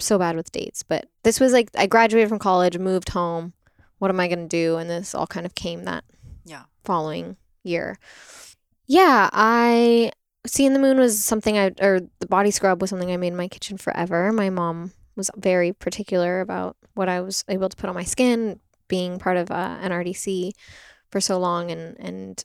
So bad with dates. But this was like, I graduated from college, moved home. What am I going to do? And this all kind of came that Yeah. following year. Yeah, I, seeing the moon was something I, or the body scrub was something I made in my kitchen forever. My mom was very particular about what I was able to put on my skin, being part of uh, NRDC for so long and and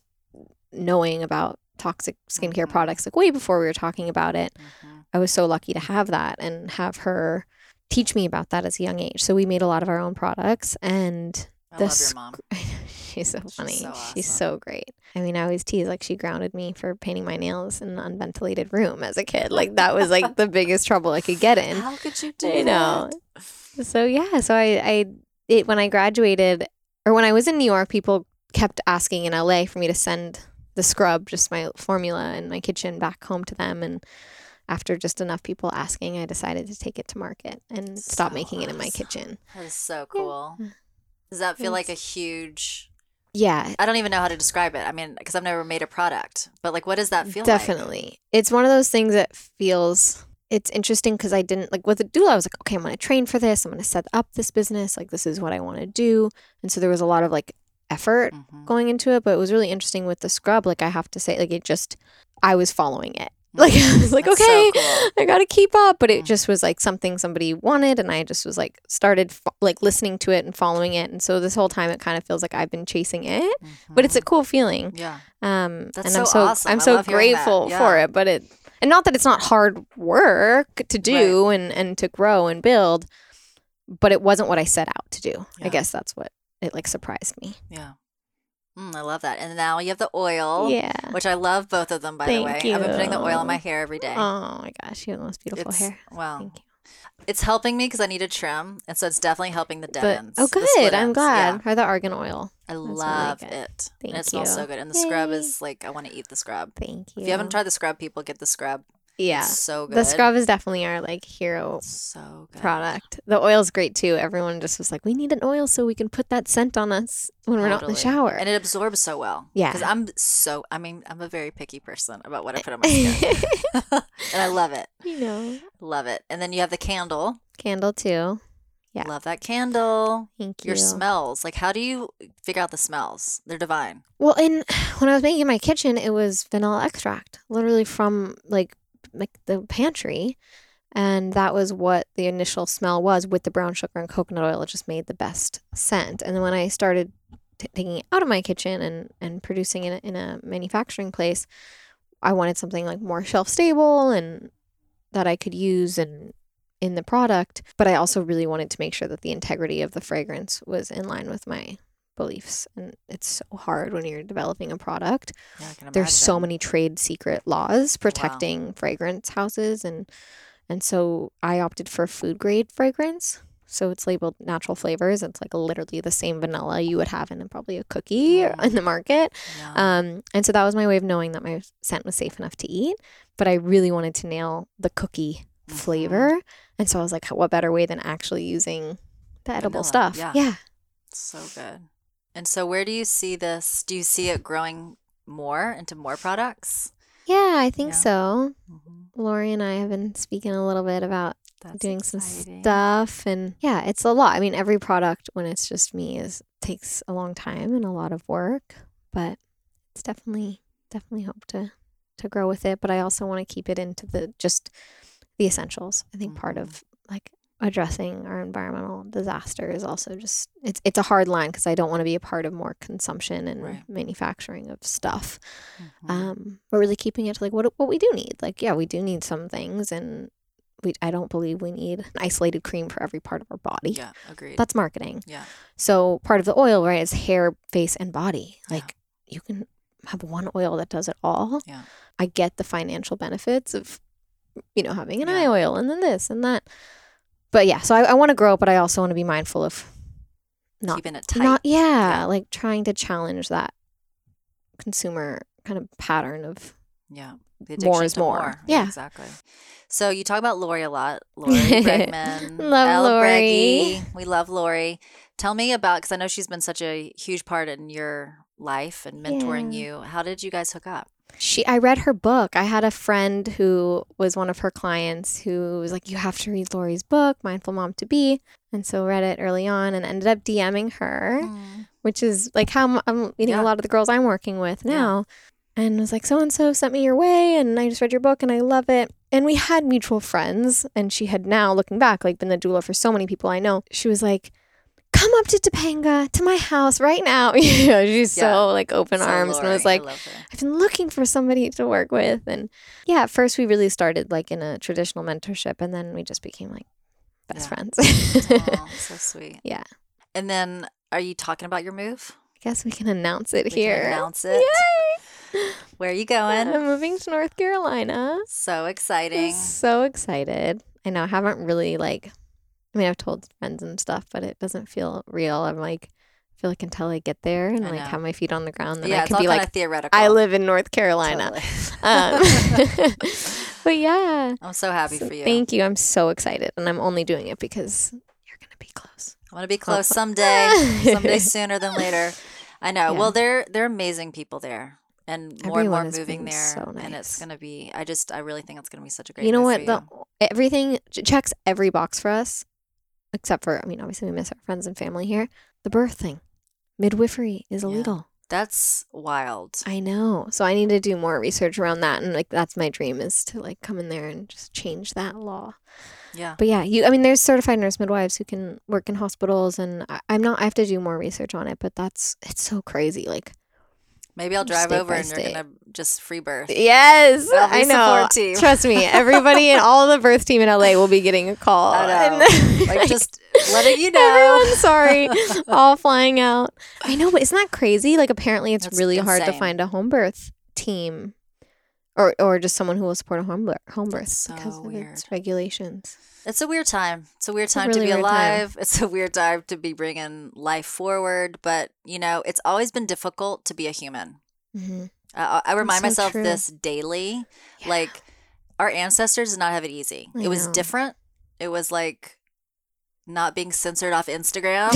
knowing about toxic skincare Mhm. products like way before we were talking about it Mhm. i was so lucky to have that and have her teach me about that as a young age so we made a lot of our own products and I the love your mom. she's so She's funny so she's so great i mean i always tease like she grounded me for painting my nails in an unventilated room as a kid like that was like the biggest trouble i could get in How could you do I know. that? so yeah, so I, I it when I graduated or when I was in New York, people kept asking in LA for me to send the scrub, just my formula in my kitchen back home to them and after just enough people asking, I decided to take it to market and stop So making it in my kitchen. That is so Yeah. Mm. Does that feel like a huge? Yeah, I don't even know how to describe it. I mean, because I've never made a product, but like, what does that feel like? definitely. It's one of those things that feels it's interesting because I didn't like with the doula. I was like, okay, I'm going to train for this. I'm going to set up this business. Like, this is what I want to do. And so there was a lot of like effort Mhm. going into it, but it was really interesting with the scrub. Like I have to say, like it just, I was following it. Like I was like, That's so okay, cool. I gotta keep up. But it Mm. just was like something somebody wanted, and I just was like started fo- like listening to it and following it. And so this whole time, it kind of feels like I've been chasing it, but it's a Mhm. cool feeling. yeah. Um, That's and I'm so so awesome. I'm so love hearing that. grateful for it. But it, and not that it's not hard work to do and and to grow and build, but it wasn't what I set out to do. Yeah. I guess that's what it like surprised me. Yeah. Mm, I love that. And now you have the oil, Yeah. which I love both of them, by the way. Thank I've been putting the oil in my hair every day. Oh my gosh, you have the most beautiful It's- hair. Wow. Thank you. It's helping me because I need a trim, and so it's definitely helping the dead But ends. oh, the split good. I'm glad. Yeah, Or the argan oil. I really love good. it. Thank and it smells so good. And the scrub is like I want to eat the scrub. Thank you. If you haven't tried the scrub, people get the scrub. Yeah, It's so good. the scrub is definitely our like hero so good. product. The oil's great too. Everyone just was like, we need an oil so we can put that scent on us when we're not in the shower. and it absorbs so well. Yeah. because I'm so. I mean, I'm a very picky person about what I put on my skin, and I love it. you know, Love it. And then you have the candle. candle too. Yeah. Love that candle. Thank you. Your smells. Like, how do you figure out the smells? They're divine. Well, in when I was making my kitchen, it was vanilla extract, literally from like like the pantry, and that was what the initial smell was with the brown sugar and coconut oil. It just made the best scent. And then when I started t- taking it out of my kitchen and and producing it in a manufacturing place, I wanted something like more shelf stable and that I could use and in the product. But I also really wanted to make sure that the integrity of the fragrance was in line with my beliefs and it's so hard when you're developing a product Yeah, there's so many trade secret laws protecting fragrance houses and and so i opted for food grade fragrance so it's labeled natural flavors it's like literally the same vanilla you would have in probably a cookie Mm. in the market Yeah. um, and so that was my way of knowing that my scent was safe enough to eat but i really wanted to nail the cookie Mhm. flavor and so i was like what better way than actually using the edible Vanilla, stuff yeah. yeah So good. And so, where do you see this? Do you see it growing more into more products? yeah i think Yeah. so Mm-hmm. Lori and I have been speaking a little bit about That's doing some stuff and yeah, it's a lot. I mean, every product when it's just me is takes a long time and a lot of work, but it's definitely definitely hope to to grow with it, but I also want to keep it into the just the essentials. I think part Mhm. of like addressing our environmental disaster is also just it's it's a hard line because I don't want to be a part of more consumption and Right. manufacturing of stuff Mhm. um, but really keeping it to like what what we do need. Like, yeah, we do need some things, and we I don't believe we need an isolated cream for every part of our body. yeah, agreed. That's marketing. yeah, So part of the oil, right, is hair, face, and body. Yeah. Like you can have one oil that does it all. Yeah. I get the financial benefits of, you know, having an Yeah. eye oil and then this and that. But yeah, so I, I want to grow, but I also want to be mindful of not keeping it tight. not yeah, Yeah. like trying to challenge that consumer kind of pattern of yeah, the More is to more. Yeah. exactly. So you talk about Lori a lot. Lori Bregman, Love Ella Lori. Breggy. We love Lori. Tell me about because I know she's been such a huge part in your life and mentoring Yeah. you. How did you guys hook up? she I read her book. I had a friend who was one of her clients who was like, You have to read Lori's book, Mindful Mom to Be. And so read it early on and ended up DMing her, Mm. which is like how I'm- meeting Yeah. a lot of the girls I'm working with Yeah. now. And was like, so and so sent me your way, and I just read your book and I love it. And we had mutual friends, and she had now, looking back, like been the doula for so many people I know. She was like, "Come up to Topanga to my house right now." you know, she's Yeah. so like open So arms, and I was like, her. I've been looking for somebody to work with. And yeah, at first we really started like in a traditional mentorship and then we just became like best Yeah. friends. Aw, so sweet. Yeah. And then, are you talking about your move? I guess we can announce it We here. Can announce it. Yay! Where are you going? I'm moving to North Carolina. so I'm exciting. so excited. I know I haven't really like I mean I've told friends and stuff, but it doesn't feel real. I'm like I feel like until I get there and I like have my feet on the ground, then yeah, I can be like theoretical. I live in North Carolina. Totally. Um, but yeah. I'm so happy So for you. Thank you. I'm so excited. And I'm only doing it because you're going to be close. I want to be close someday, someday sooner than later. I know. Yeah. Well, they're they're amazing people there, and more Everyone and more moving there, so and it's gonna be. I just I really think it's gonna be such a great. you know what? The everything checks every box for us, except for I mean, obviously we miss our friends and family here. The birth thing, midwifery is Yeah. illegal. That's wild. I know. So I need to do more research around that, and like that's my dream is to like come in there and just change that law. Yeah. But yeah, you. I mean, there's certified nurse midwives who can work in hospitals, and I, I'm not. I have to do more research on it, but that's it's so crazy. Like Maybe I'll drive over and you're gonna just free birth. Yes, I know. Trust me, everybody and all the birth team in LA will be getting a call. I know. And- Like just letting you know. Everyone's sorry, all flying out. I know, but isn't that crazy? Like apparently, it's That's really hard to find a home birth team or or just someone who will support a home birth, home birth so because of weird. its regulations. It's a weird time. It's a weird It's a time really to be alive. It's a weird time to be bringing life forward. But, you know, it's always been difficult to be a human. Mm-hmm. Uh, I remind so myself true. this daily. Like, our ancestors did not have it easy. I it was know. different. It was like not being censored off Instagram.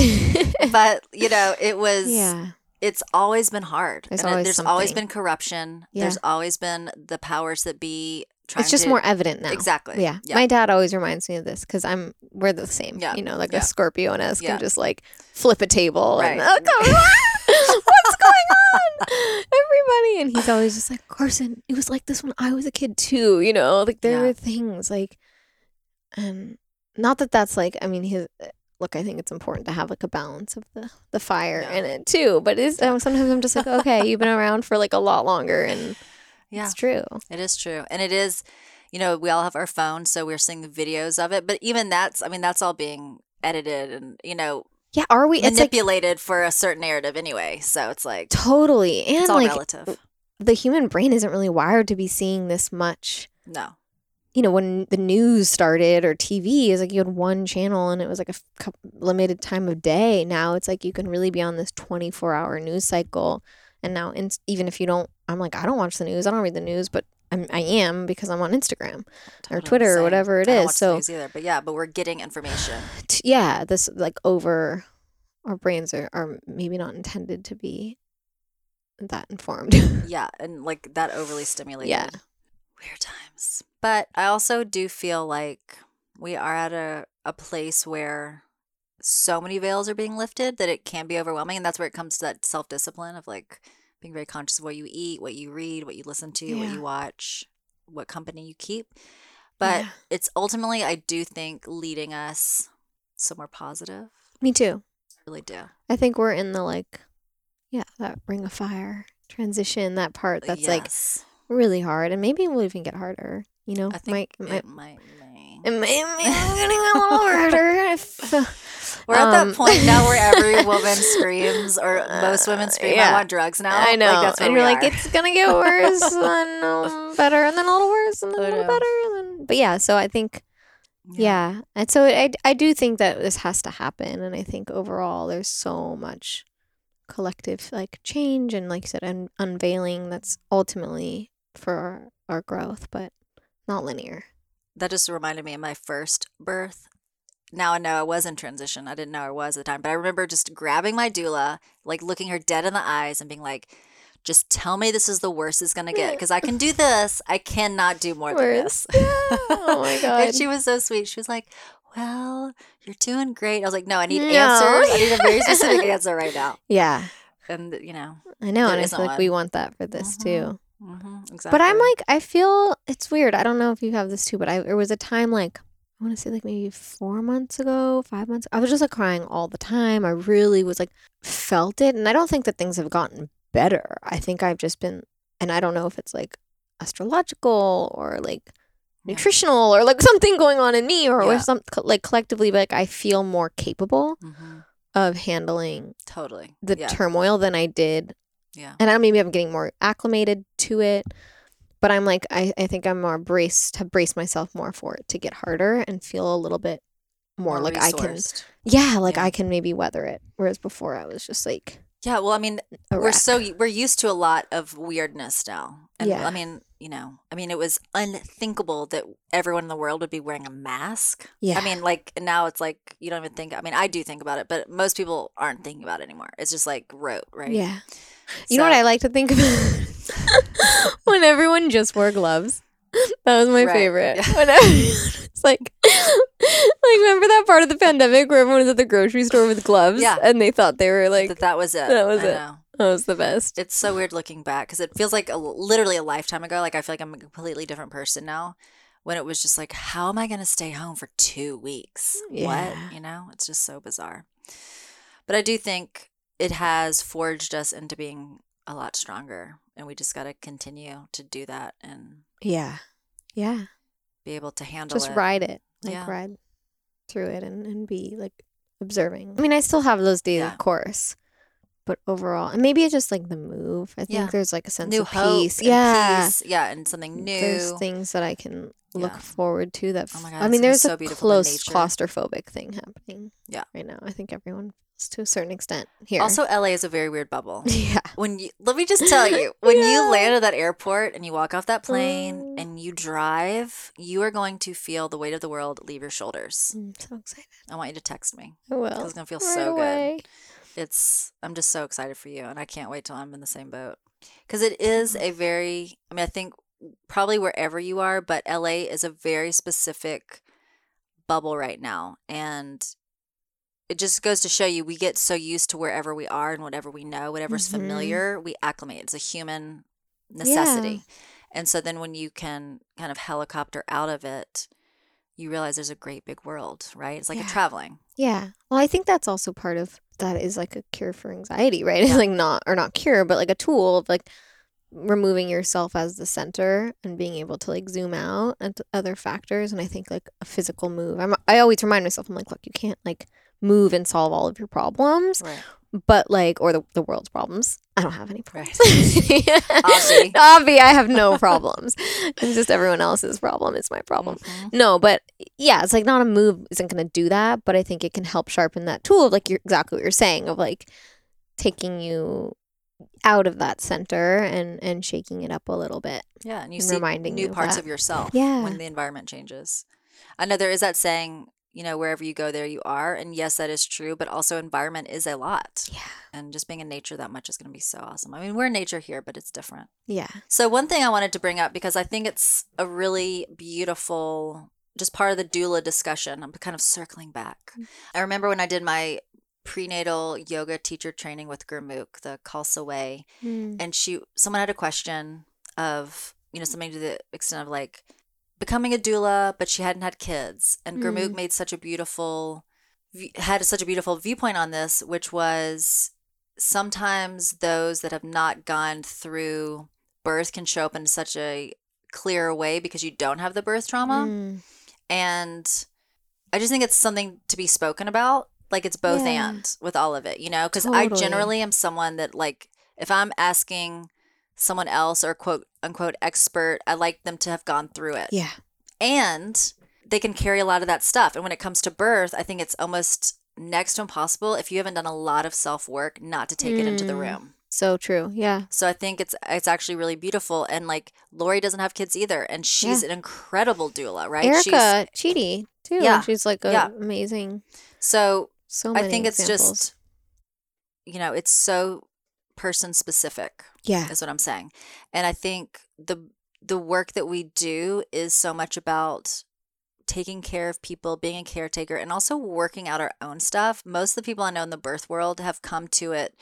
but, you know, it was, yeah, it's always been hard. There's And always there's always been corruption. Yeah. There's always been the powers that be trying it's just to- more evident now. Exactly. Yeah. Yeah. my dad always reminds me of this because I'm we're the same. Yeah. you know, like Yeah. a Scorpio and us can just like flip a table and Right. oh, come on, what's going on, everybody? And he's always just like, Carson, it was like this when I was a kid too. You know, like there were things like, and not that that's like. I mean, his look. I think it's important to have like a balance of the the fire Yeah. in it too. But it's um, sometimes I'm just like, okay, you've been around for like a lot longer, and Yeah. it's true. It is true. And it is, you know, we all have our phones, so we're seeing the videos of it. But even that's, I mean, that's all being edited and, you know, Yeah, are we? It's like manipulated for a certain narrative anyway. So it's like, totally, and it's all like relative. the human brain isn't really wired to be seeing this much. No. You know, when the news started or TV is like you had one channel and it was like a f- limited time of day. Now it's like you can really be on this 24 hour news cycle. And now, in, even if you don't, I'm like, I don't watch the news, I don't read the news, but I'm, I am because I'm on Instagram or Twitter or whatever it is. So, news either. But yeah, but we're getting information. t- yeah, this like over our brains are, are maybe not intended to be that informed. yeah. And like that overly stimulated. Yeah. Weird times. But I also do feel like we are at a, a place where so many veils are being lifted that it can be overwhelming. And that's where it comes to that self discipline of like being very conscious of what you eat, what you read, what you listen to, what you watch, what company you keep. But Yeah. it's ultimately, I do think, leading us somewhere positive. Me too. I really do. I think we're in the like, yeah, that ring of fire transition, that part uh, that's like Yes. Really hard. And maybe it will even get harder. You know, I think might, might, it might. may. it may, it may getting a little harder. If, We're at um, that point now where every woman screams, or most women Uh, scream, "I want drugs now." I know. Like, and you're we like, are. it's to get worse and then um, better and then a little worse and then a little better. And then, but yeah, so I think Yeah. And so I, I do think that this has to happen. And I think overall there's so much collective like change and like you said, un- unveiling that's ultimately for our, growth, but not linear. that just reminded me of my first birth. Now I know I was in transition. I didn't know I was at the time, but I remember just grabbing my doula, like looking her dead in the eyes and being like, just tell me this is the worst it's going to get because I can do this. I cannot do more than this. Oh my God. and she was so sweet. She was like, well, you're doing great. I was like, no, I need No. answers. I need a very specific answer right now. Yeah. And, you know, I know. And I feel like we want that for this Mhm. too. Exactly. But I'm like, I feel it's weird. I don't know if you have this too, but I there was a time like I want to say like maybe four months ago, five months. I was just like crying all the time. I really was like felt it, and I don't think that things have gotten better. I think I've just been, and I don't know if it's like astrological or like Yeah. nutritional or like something going on in me or Yeah. with some like collectively, like I feel more capable hmm of handling totally the yeah. turmoil than I did yeah. and I maybe I'm getting more acclimated to it. But I'm like I, I think I'm more braced have braced myself more for it to get harder and feel a little bit more, like I can yeah, like Yeah. I can maybe weather it. Whereas before I was just like Yeah, well, I mean, we're so we're used to a lot of weirdness now, and Yeah. I mean, you know, I mean, it was unthinkable that everyone in the world would be wearing a mask. Yeah. I mean, like now it's like you don't even think. I mean, I do think about it, but most people aren't thinking about it anymore. It's just like rote, right? Yeah. You know what I like to think about? when everyone just wore gloves. That was my Right, favorite. yeah. When was like, like remember that part of the pandemic where everyone was at the grocery store with gloves, Yeah. and they thought they were like that that was it. that was I it. know. that was the best. It's so weird looking back because it feels like a, literally a lifetime ago. Like I feel like I'm a completely different person now. When it was just like, how am I going to stay home for two weeks? Yeah. What? You know, it's just so bizarre. But I do think it has forged us into being a lot stronger, and we just got to continue to do that and Yeah, yeah. be able to handle Just it. ride it, like Yeah. ride through it, and and be like observing. I mean, I still have those days, Yeah. of course, but overall, and maybe it's just like the move. I think Yeah. there's like a sense New of hope, peace. Yeah, peace, yeah, and something new. there's things that I can look Yeah. forward to. That Oh my f- God, I mean, there's so a close claustrophobic thing happening. Yeah. right now. I think everyone feels to a certain extent here. Also, LA is a very weird bubble. yeah, when you let me just tell you when Yeah. you land at that airport and you walk off that plane Mm. and you drive you are going to feel the weight of the world leave your shoulders I'm so excited. i want you to text me I will. it's gonna feel right so good away. It's i'm just so excited for you and i can't wait till i'm in the same boat. Because it is a very i mean i think probably wherever you are but la is a very specific bubble right now and it just goes to show you we get so used to wherever we are and whatever we know whatever's Mhm. familiar we acclimate. It's a human necessity. And so then when you can kind of helicopter out of it you realize there's a great big world right it's like Yeah. a traveling Yeah. Well, I think that's also part of that is like a cure for anxiety, right? It's like not or not cure, but like a tool of like removing yourself as the center and being able to like zoom out at other factors. And I think like a physical move. I'm I always remind myself, I'm like, look, you can't like move and solve all of your problems, right but like or the, the world's problems. I don't have any problems. Obvi. Obvi, I have no problems. it's just everyone else's problem. It's my problem. Mhm. No, but yeah, it's like not a move isn't going to do that, but I think it can help sharpen that tool of like you're exactly what you're saying of like taking you out of that center and and shaking it up a little bit. Yeah, and you and see reminding new you of parts that. of yourself Yeah. when the environment changes. I know there is that saying, you know, wherever you go, there you are. And yes, that is true, but also environment is a lot. Yeah. And just being in nature that much is going to be so awesome. I mean, we're in nature here, but it's different. Yeah. So, one thing I wanted to bring up because I think it's a really beautiful, just part of the doula discussion. I'm kind of circling back. Mm. I remember when I did my prenatal yoga teacher training with Gurmukh, the Khalsa way, Mm. and she someone had a question of you know something to the extent of like becoming a doula but she hadn't had kids and Gurmukh Mm. made such a beautiful had such a beautiful viewpoint on this which was sometimes those that have not gone through birth can show up in such a clear way because you don't have the birth trauma Mm. and i just think it's something to be spoken about like it's both Yeah. and with all of it you know because i generally am someone that like if i'm asking someone else or quote unquote expert i like them to have gone through it Yeah. and they can carry a lot of that stuff and when it comes to birth i think it's almost next to impossible if you haven't done a lot of self-work not to take it into the Mm. room So true. Yeah. so I think it's it's actually really beautiful. And like Lori doesn't have kids either, and she's an incredible doula, right? Erica Chidi too. Yeah. She's like Yeah. amazing. so So I think it's just, you know, it's so person specific. yeah. Is what I'm saying, and I think the the work that we do is so much about taking care of people, being a caretaker, and also working out our own stuff. Most of the people I know in the birth world have come to it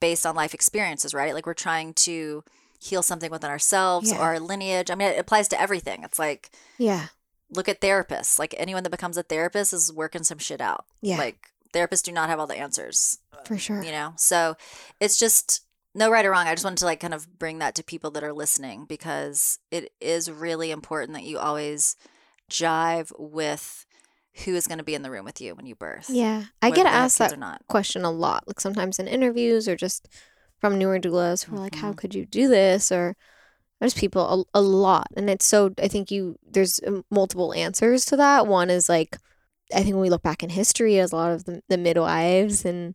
based on life experiences, right? Like we're trying to heal something within ourselves Yeah. or our lineage. I mean, it applies to everything. It's like Yeah. look at therapists. Like anyone that becomes a therapist is working some shit out. Yeah. Like therapists do not have all the answers, for sure. you know? So it's just no right or wrong. I just wanted to like kind of bring that to people that are listening because it is really important that you always jive with who is going to be in the room with you when you birth. Yeah. I get asked that or not. question a lot, like sometimes in interviews or just from newer doulas who are like, "How Mhm. could you do this?" Or there's people a, a lot, and it's so. I think you there's um, multiple answers to that. One is like, I think when we look back in history, as a lot of the, the midwives and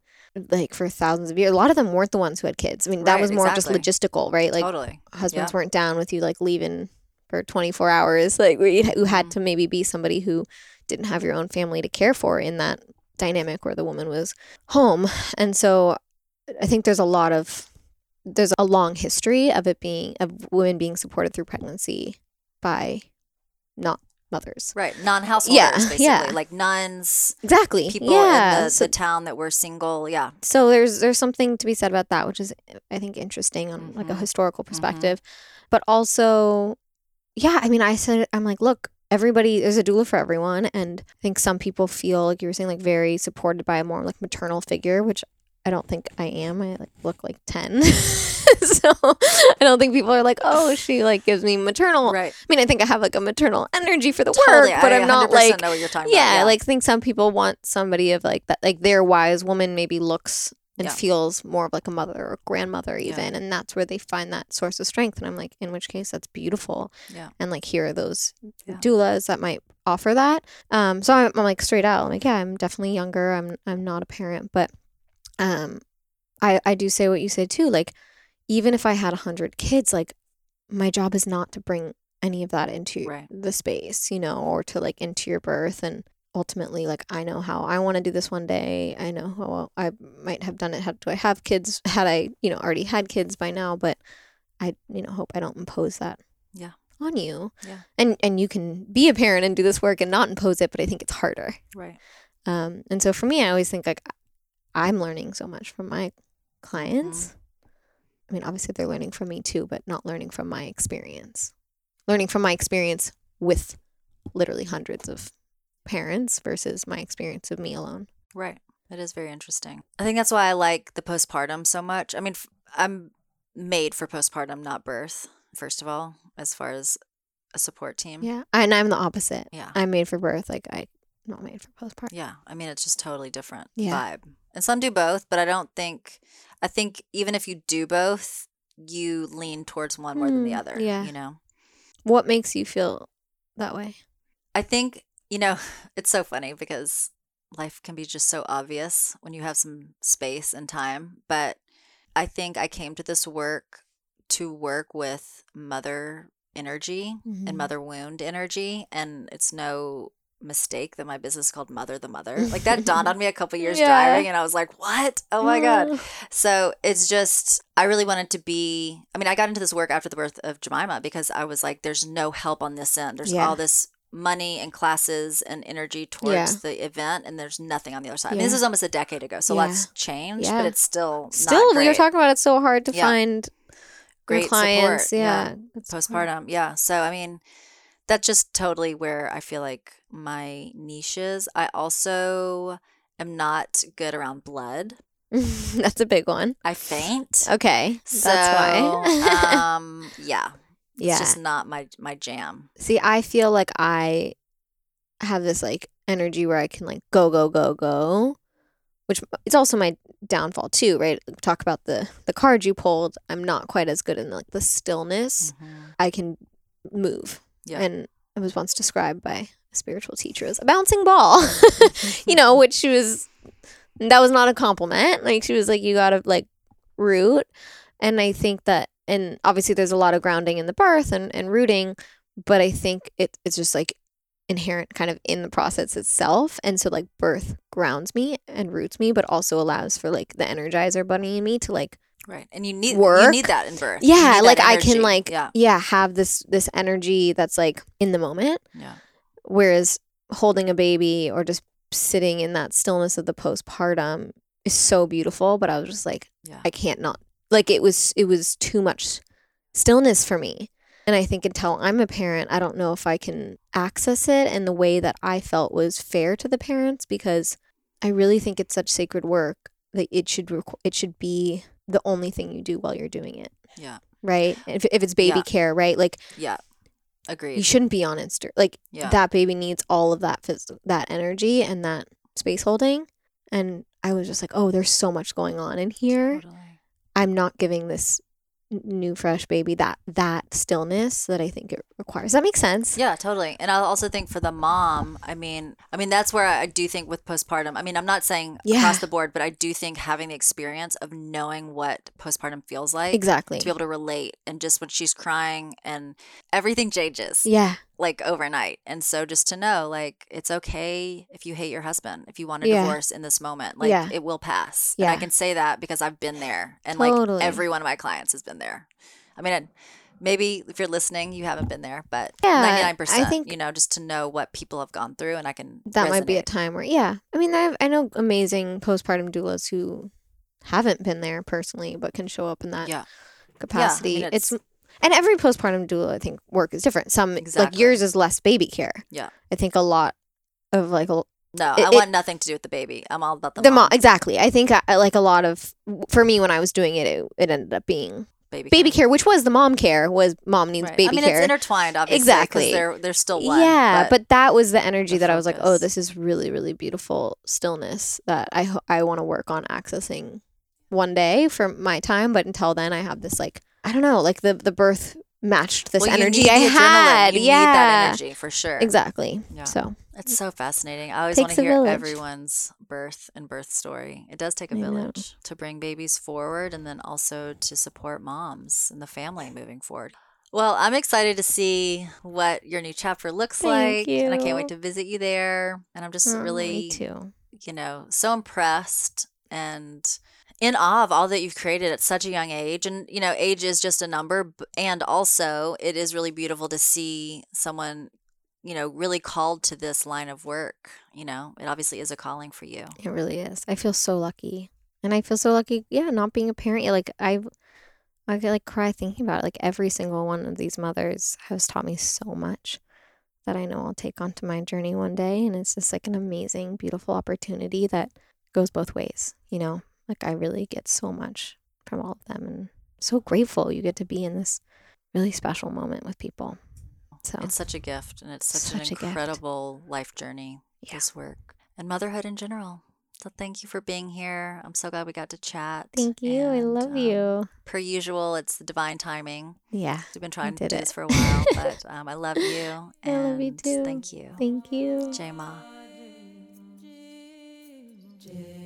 like for thousands of years, a lot of them weren't the ones who had kids. I mean, that Right, was more exactly. just logistical, right? Like totally. husbands Yeah. weren't down with you like leaving for 24 hours like where you, had Mhm. to maybe be somebody who didn't have your own family to care for in that dynamic where the woman was home and so i think there's a lot of there's a long history of it being of women being supported through pregnancy by not mothers Right. Non householders, Yeah, basically. yeah. Like nuns, exactly people yeah in the, so, the town that were single. Yeah. so there's there's something to be said about that which is i think interesting on like a Mhm. historical perspective but also yeah i mean i said i'm like look everybody there's a doula for everyone and i think some people feel like you were saying like very supported by a more like maternal figure which i don't think i am i like look like 10 so i don't think people are like oh she like gives me maternal Right. i mean i think i have like a maternal energy for the Totally. work but I i'm not 100% like know what you're talking yeah, about. like think some people want somebody of like that like their wise woman maybe looks and Yeah. feels more of like a mother or grandmother Yeah. even and that's where they find that source of strength and i'm like in which case that's beautiful Yeah. and like here are those Yeah. doulas that might offer that um so I'm, I'm like straight out I'm like yeah i'm definitely younger i'm i'm not a parent but um i i do say what you said too like even if i had a hundred kids like my job is not to bring any of that into Right. the space you know or to like into your birth and ultimately like i know how i want to do this one day i know how i might have done it had do i have kids had i you know already had kids by now but i you know hope i don't impose that Yeah. on you Yeah. and and you can be a parent and do this work and not impose it but i think it's harder Right. um and so for me i always think like i'm learning so much from my clients mm-hmm. i mean obviously they're learning from me too but not learning from my experience learning from my experience with literally hundreds of parents versus my experience of me alone Right. It is very interesting. I think that's why I like the postpartum so much. I mean, f- I'm made for postpartum, not birth, first of all, as far as a support team. yeah and i'm the opposite Yeah. i'm made for birth like i not made for postpartum Yeah. I mean, it's just totally different Yeah. vibe. And some do both, but I don't think, I think even if you do both, you lean towards one more than the Mm, other. yeah. You know? what makes you feel that way I think, you know, it's so funny because life can be just so obvious when you have some space and time. But I think I came to this work to work with mother energy Mhm. and mother wound energy. And it's no mistake that my business is called Mother the Mother. Like that dawned on me a couple years Yeah. driving, and I was like, what? Oh my God. So it's just, I really wanted to be. I mean, I got into this work after the birth of Jemima because I was like, there's no help on this end. There's Yeah. all this money and classes and energy towards Yeah. the event, and there's nothing on the other side. I mean, this Yeah. is almost a decade ago, so Yeah. lots changed, Yeah. but it's still not Still, we were talking about it's so hard to Yeah. find Great clients. support, yeah. Yeah, It's hard. postpartum. Yeah. So I mean, that's just totally where I feel like my niche is. I also am not good around blood. That's a big one. I faint. Okay, So, that's why. um, yeah, yeah. it's just not my my jam. See, I feel like I have this like energy where I can like go, go, go, go, which it's also my downfall too, right? Talk about the the card you pulled. I'm not quite as good in like the stillness. I can move, Yeah. and it was once described by a spiritual teacher as a bouncing ball. you know, which she was that was not a compliment. Like she was like, you gotta like root. And I think that and obviously there's a lot of grounding in the birth and, and rooting, but I think it it's just like inherent kind of in the process itself. And so like birth grounds me and roots me, but also allows for like the energizer bunny in me to like right, and you need work. you need that in birth. Yeah, like I can like yeah, yeah, have this this energy that's like in the moment. yeah, Whereas holding a baby or just sitting in that stillness of the postpartum is so beautiful, but I was just like, yeah. I can't not like it was it was too much stillness for me. And I think until I'm a parent, I don't know if I can access it in the way that I felt was fair to the parents because I really think it's such sacred work that it should requ- it should be the only thing you do while you're doing it, yeah, right? If if it's baby Yeah. care, right? Like yeah. Agreed. you shouldn't be on Insta. Like yeah, that baby needs all of that phys- that energy and that space holding. And I was just like, oh, there's so much going on in here. totally. I'm not giving this new fresh baby that that stillness that I think it requires. That makes sense? Yeah, totally. And I also think for the mom, I mean, I mean that's where I do think with postpartum. I mean, I'm not saying Yeah. across the board, but I do think having the experience of knowing what postpartum feels like Exactly. to be able to relate and just when she's crying and everything changes Yeah. Like overnight. And so just to know like it's okay if you hate your husband, if you want a Yeah. divorce in this moment, like Yeah. it will pass. And I can say that because I've been there and Totally. like every one of my clients has been there. I mean, it- maybe if you're listening, you haven't been there, but Yeah, 99%, I think- you know, just to know what people have gone through and I can That might be a time where, yeah. I mean, I, have, I know amazing postpartum doulas who haven't been there personally, but can show up in that Yeah. capacity. it's- it's, and every postpartum doula, I think, work is different. Some like yours is less baby care. Yeah. I think a lot of like a, No, It- I it- want nothing to do with the baby. I'm all about the, the mom, mom exactly. I think I, I like a lot of for me when I was doing it, it, it ended up being baby, baby care, which was the mom care was mom needs Right. baby I mean, care. it's intertwined, obviously. Exactly. They're, they're still one. yeah, but, that was the energy the that I was like, oh, this is really, really beautiful stillness that I ho- I want to work on accessing one day for my time, but until then, I have this like I don't know, like the the birth matched this Well, you energy I had. You yeah, need that energy for sure. exactly. Yeah. So It's so fascinating. I always want to hear everyone's birth and birth story. It does take a I know. village to bring babies forward and then also to support moms and the family moving forward. Well, I'm excited to see what your new chapter looks Thank like. And I can't wait to visit you there. And I'm just oh, really, too. you know, so impressed and in awe of all that you've created at such a young age. And, you know, age is just a number. And also, it is really beautiful to see someone, you know, really called to this line of work. You know, it obviously is a calling for you. It really is. I feel so lucky. And I feel so lucky, yeah, not being a parent. Like I I could like cry thinking about it. Like every single one of these mothers has taught me so much that I know I'll take onto my journey one day. And it's just like an amazing, beautiful opportunity that goes both ways, you know? Like I really get so much from all of them and so grateful you get to be in this really special moment with people. So It's such a gift and it's such, Such an incredible life journey, Yeah. this work and motherhood in general. So thank you for being here. I'm so glad we got to chat. thank you. I love um, you. Per usual, it's the divine timing. Yeah. We've been trying to do it. this for a while, but um, I love you. I love you too. Thank you. Thank you. J Ma. J